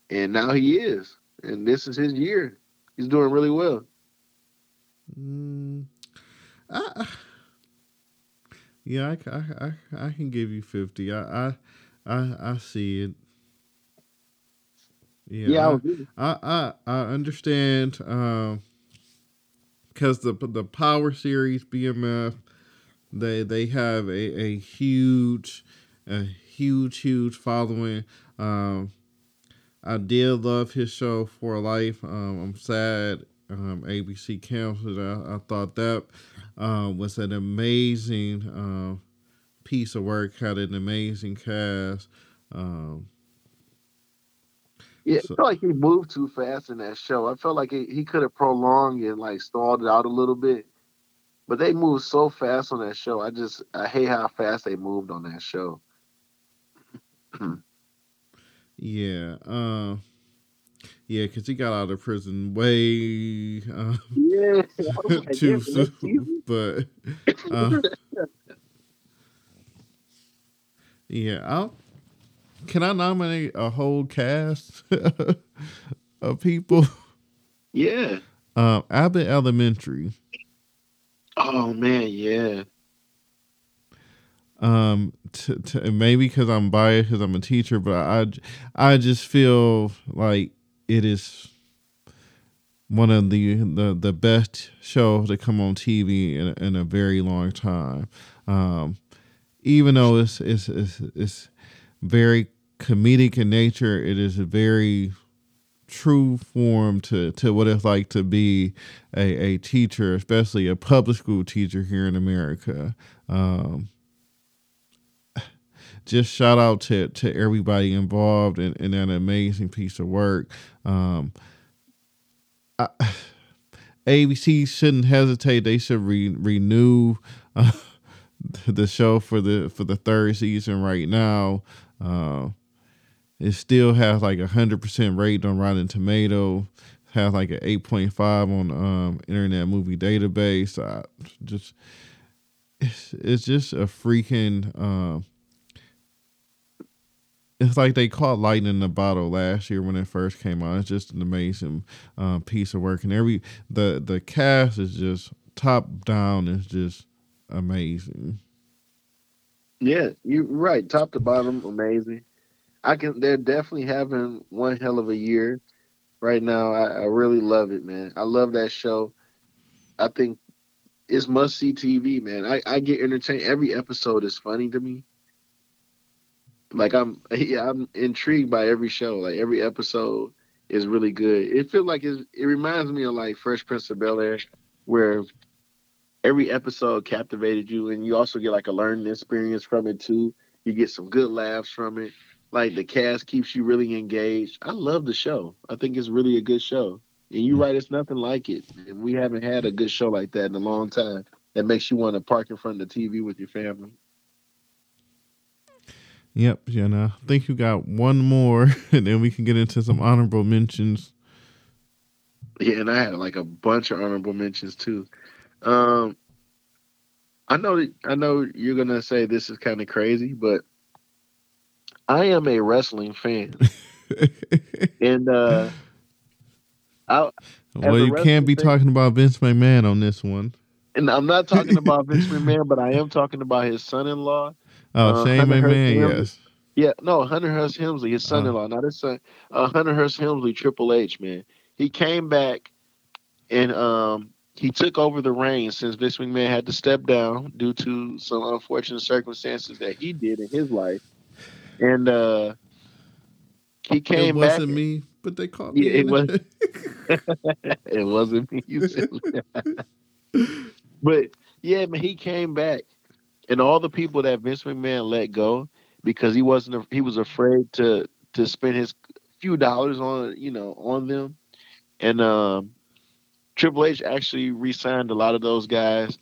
and now he is. And this is his year. He's doing really well. Mm, I, yeah, I, I, I, I can give you fifty. I, I, I, I see it. Yeah, yeah I, I, I, I understand because um, the the Power Series BMF they they have a, a huge a huge huge following. Um, I did love his show for life. Um, I'm sad um, ABC canceled. I, I thought that uh, was an amazing uh, piece of work. Had an amazing cast. Um, yeah, so, I felt like he moved too fast in that show. I felt like he, he could have prolonged and like stalled it out a little bit. But they moved so fast on that show. I just I hate how fast they moved on that show. yeah. Uh, yeah, because he got out of prison way uh, yeah, too soon. But uh, yeah, I'll can I nominate a whole cast of people? Yeah. Um, Abbott Elementary. Oh man, yeah. Um, to, to maybe because I'm biased because I'm a teacher, but I, I just feel like it is one of the the, the best shows that come on TV in, in a very long time. Um, even though it's it's it's, it's very comedic in nature. It is a very true form to, to what it's like to be a, a teacher, especially a public school teacher here in America. Um, just shout out to, to everybody involved in, in that amazing piece of work. Um, I, ABC shouldn't hesitate; they should re, renew uh, the show for the for the third season right now. Uh, it still has like a hundred percent rate on Rotten Tomato. Has like an eight point five on um, Internet Movie Database. I just it's it's just a freaking. Uh, it's like they caught lightning in the bottle last year when it first came out. It's just an amazing uh, piece of work, and every the the cast is just top down It's just amazing. Yeah, you're right. Top to bottom, amazing. I can. They're definitely having one hell of a year right now. I, I really love it, man. I love that show. I think it's must see TV, man. I, I get entertained. Every episode is funny to me. Like I'm, yeah, I'm intrigued by every show. Like every episode is really good. It feels like it. It reminds me of like Fresh Prince of Bel Air, where every episode captivated you, and you also get like a learning experience from it too. You get some good laughs from it like the cast keeps you really engaged. I love the show. I think it's really a good show. And you're mm. right, it's nothing like it. And we haven't had a good show like that in a long time. That makes you want to park in front of the TV with your family. Yep, Jenna. I think you got one more, and then we can get into some honorable mentions. Yeah, and I had like a bunch of honorable mentions too. Um, I know that I know you're gonna say this is kind of crazy, but I am a wrestling fan, and uh, I. Well, you can't be fan, talking about Vince McMahon on this one. And I'm not talking about Vince McMahon, but I am talking about his son-in-law. Oh, uh, Shane McMahon, yes. Yeah, no, Hunter Hearst Helmsley, his son-in-law, uh, not his son. Uh, Hunter Hearst Helmsley, Triple H, man. He came back and um, he took over the reins since Vince McMahon had to step down due to some unfortunate circumstances that he did in his life. And uh, he came back. It wasn't me, but they called me. Yeah, it was. it wasn't me. but yeah, man, he came back, and all the people that Vince McMahon let go because he wasn't. He was afraid to to spend his few dollars on you know on them, and um, Triple H actually re-signed a lot of those guys,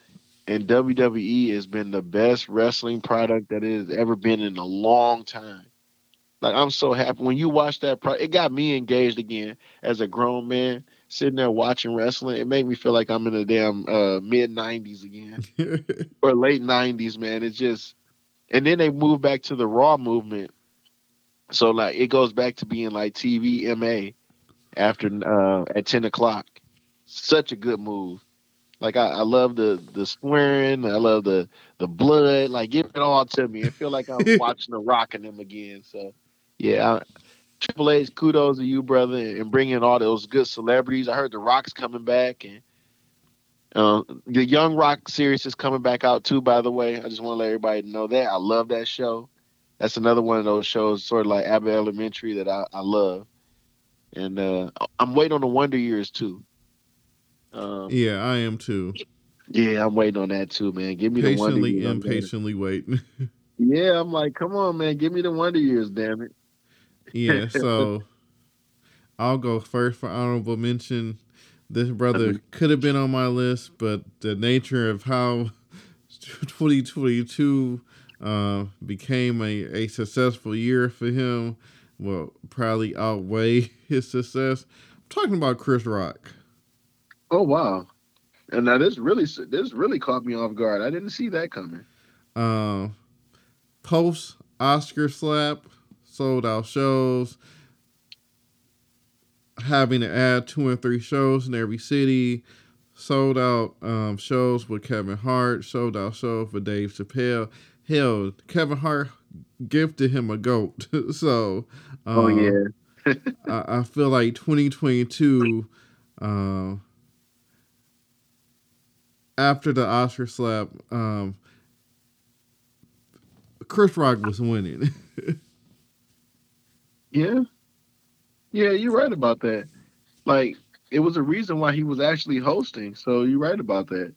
and WWE has been the best wrestling product that it has ever been in a long time. Like I'm so happy when you watch that. Pro- it got me engaged again as a grown man sitting there watching wrestling. It made me feel like I'm in the damn uh, mid '90s again or late '90s, man. It's just, and then they moved back to the Raw movement. So like it goes back to being like TV MA after uh, at 10 o'clock such a good move. Like I, I love the the swearing, I love the the blood. Like give it all to me. I feel like I'm watching the Rock and them again. So yeah, I, Triple H, kudos to you, brother, and bringing all those good celebrities. I heard the Rock's coming back, and uh, the Young Rock series is coming back out too. By the way, I just want to let everybody know that I love that show. That's another one of those shows, sort of like Abbott Elementary, that I, I love. And uh, I'm waiting on the Wonder Years too. Um, yeah, I am too. Yeah, I'm waiting on that too, man. Give me patiently the Wonder Years. Impatiently waiting. yeah, I'm like, come on, man. Give me the Wonder Years, damn it. yeah, so I'll go first for honorable mention. This brother could have been on my list, but the nature of how 2022 uh, became a, a successful year for him will probably outweigh his success. I'm talking about Chris Rock. Oh wow! And now this really this really caught me off guard. I didn't see that coming. Uh, post Oscar slap, sold out shows, having to add two and three shows in every city, sold out um, shows with Kevin Hart, sold out show for Dave Chappelle. Hell, Kevin Hart gifted him a goat. so, um, oh yeah, I, I, feel like 2022. Uh, after the Oscar slap, um, Chris Rock was winning. yeah, yeah, you're right about that. Like it was a reason why he was actually hosting. So you're right about that.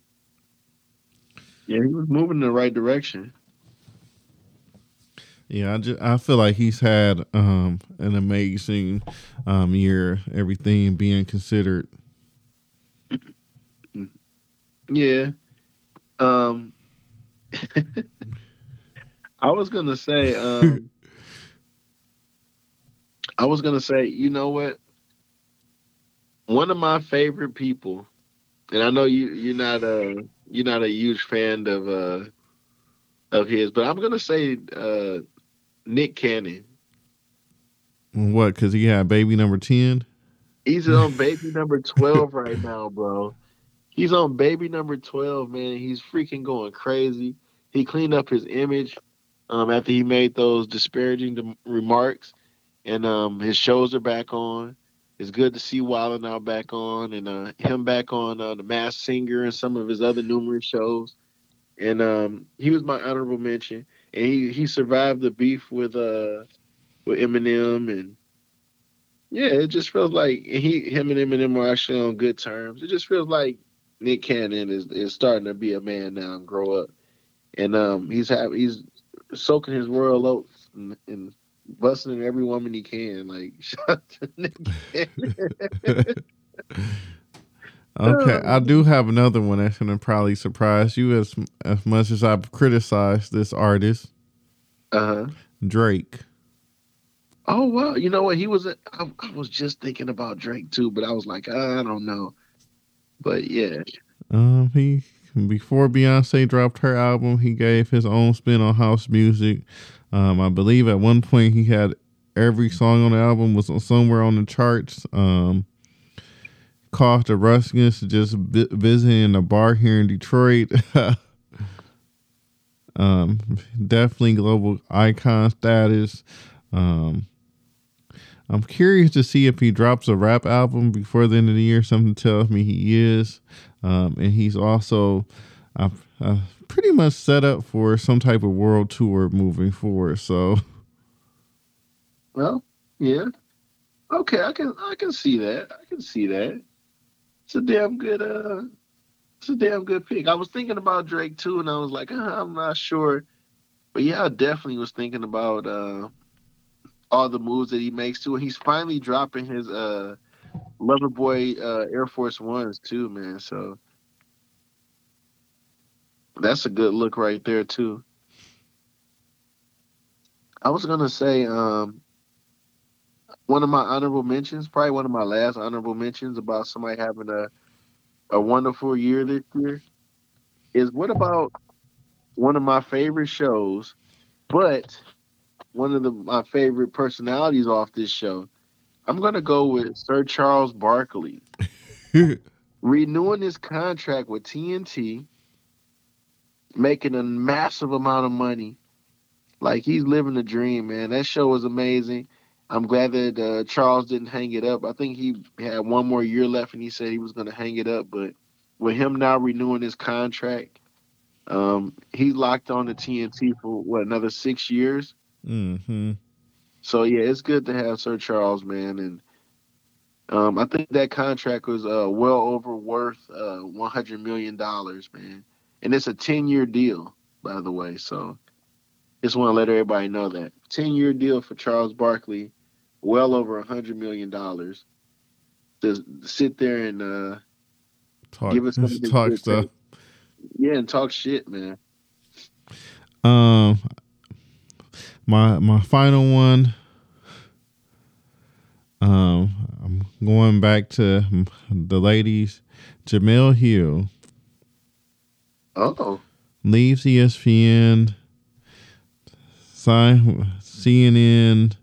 Yeah, he was moving in the right direction. Yeah, I just I feel like he's had um, an amazing um, year. Everything being considered. Yeah. Um I was gonna say, um I was gonna say, you know what? One of my favorite people, and I know you you're not a you're not a huge fan of uh of his, but I'm gonna say uh Nick Cannon. What? Because he had baby number ten. He's on baby number twelve right now, bro. He's on baby number 12, man. He's freaking going crazy. He cleaned up his image um, after he made those disparaging remarks, and um, his shows are back on. It's good to see Wild 'N Out back on, and uh, him back on uh, the Masked Singer and some of his other numerous shows. And um, he was my honorable mention, and he he survived the beef with uh with Eminem, and yeah, it just feels like he him and Eminem are actually on good terms. It just feels like Nick Cannon is is starting to be a man now and grow up, and um, he's have he's soaking his royal oats and, and busting every woman he can. Like, Okay, I do have another one that's gonna probably surprise you as as much as I've criticized this artist. Uh huh. Drake. Oh well, you know what? He was. A, I, I was just thinking about Drake too, but I was like, I don't know. But yeah. Um, he before Beyonce dropped her album, he gave his own spin on house music. Um, I believe at one point he had every song on the album was somewhere on the charts. Um, cost the just visiting a bar here in Detroit. um, definitely global icon status. Um, I'm curious to see if he drops a rap album before the end of the year. Something tells me he is. Um, and he's also uh, uh, pretty much set up for some type of world tour moving forward. So, well, yeah, okay, I can I can see that. I can see that. It's a damn good uh, it's a damn good pick. I was thinking about Drake too, and I was like, uh, I'm not sure, but yeah, I definitely was thinking about uh all the moves that he makes too. And he's finally dropping his uh Loverboy uh Air Force Ones too, man. So that's a good look right there too. I was gonna say, um one of my honorable mentions, probably one of my last honorable mentions about somebody having a a wonderful year this year is what about one of my favorite shows, but one of the my favorite personalities off this show. I'm gonna go with Sir Charles Barkley. Renewing his contract with TNT, making a massive amount of money. Like he's living the dream, man. That show was amazing. I'm glad that uh, Charles didn't hang it up. I think he had one more year left, and he said he was going to hang it up. But with him now renewing his contract, um, he locked on to TNT for what another six years. Mm-hmm. So yeah, it's good to have Sir Charles, man, and um, I think that contract was uh, well over worth uh, one hundred million dollars, man, and it's a ten year deal, by the way. So just want to let everybody know that ten year deal for Charles Barkley, well over a hundred million dollars. To sit there and uh, talk, give us talk stuff. Yeah, and talk shit, man. Um, my my final one. Um, I'm going back to the ladies. Jemele Hill. Oh. Leaves ESPN. Sign CNN.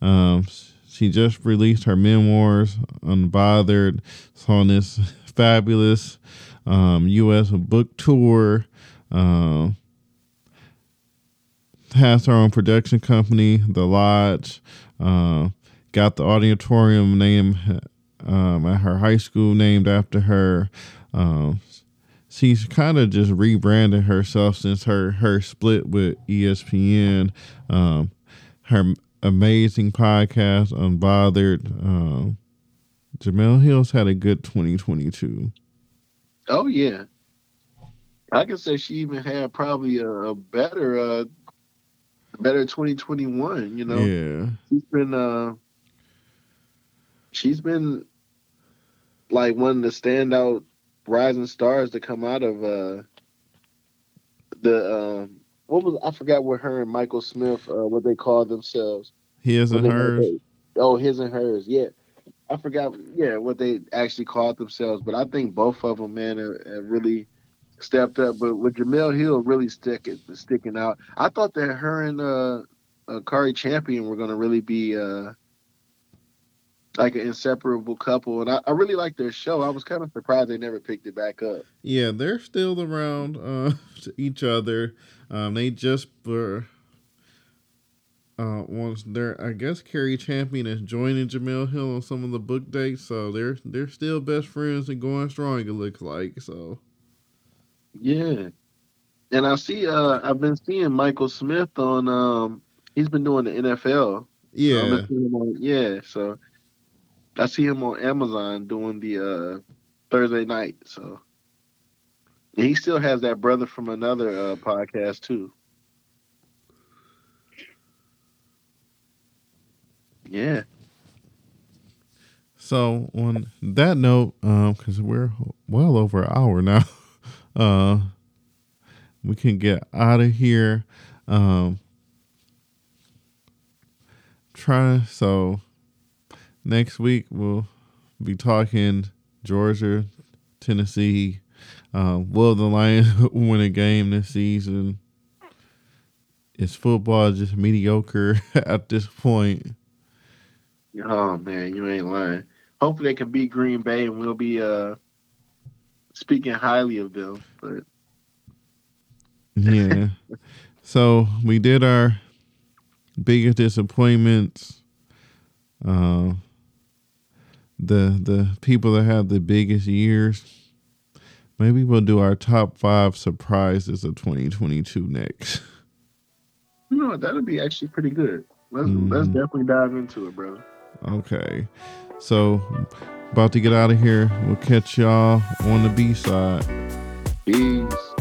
Um, she just released her memoirs, Unbothered. It's on this fabulous um, U.S. book tour. Um, has her own production company, The Lodge. Uh, got the auditorium name um, at her high school named after her. Um, she's kind of just rebranded herself since her her split with ESPN. Um, her amazing podcast, Unbothered. Um, Jemele Hill's had a good 2022. Oh yeah, I can say she even had probably a, a better uh, better 2021. You know, yeah, she's been uh, she's been like one of the standout rising stars to come out of uh the um what was I forgot what her and Michael Smith uh, what they called themselves. His and hers. oh, his and hers. Yeah. I forgot, yeah, what they actually called themselves, but I think both of them, man, are, have really stepped up. But with Jemele Hill really sticking sticking out, I thought that her and uh, uh Cari Champion were going to really be uh, like an inseparable couple, and I, I really like their show. I was kind of surprised they never picked it back up. Yeah, they're still around uh, each other. Um, they just were. Uh, once they're, I guess Cari Champion is joining Jemele Hill on some of the book dates, so they're they're still best friends and going strong. It looks like so. Yeah. And I see uh I've been seeing Michael Smith on um he's been doing the NFL. Yeah. On, yeah, so I see him on Amazon doing the uh Thursday night, so and he still has that brother from another uh, podcast too. Yeah. So on that note, um, because we're well over an hour now, uh, we can get out of here. Um, try so next week we'll be talking Georgia, Tennessee. Uh, will the Lions win a game this season? Is football just mediocre at this point? Oh man, you ain't lying. Hopefully they can beat Green Bay and we'll be uh speaking highly of them. But yeah. so we did our biggest disappointments. Uh, the the people that have the biggest years. Maybe we'll do our top five surprises of 2022 next. You know, that'll be actually pretty good. Let's mm-hmm. let's definitely dive into it, bro. Okay. So about to get out of here. We'll catch y'all on the B side. Peace.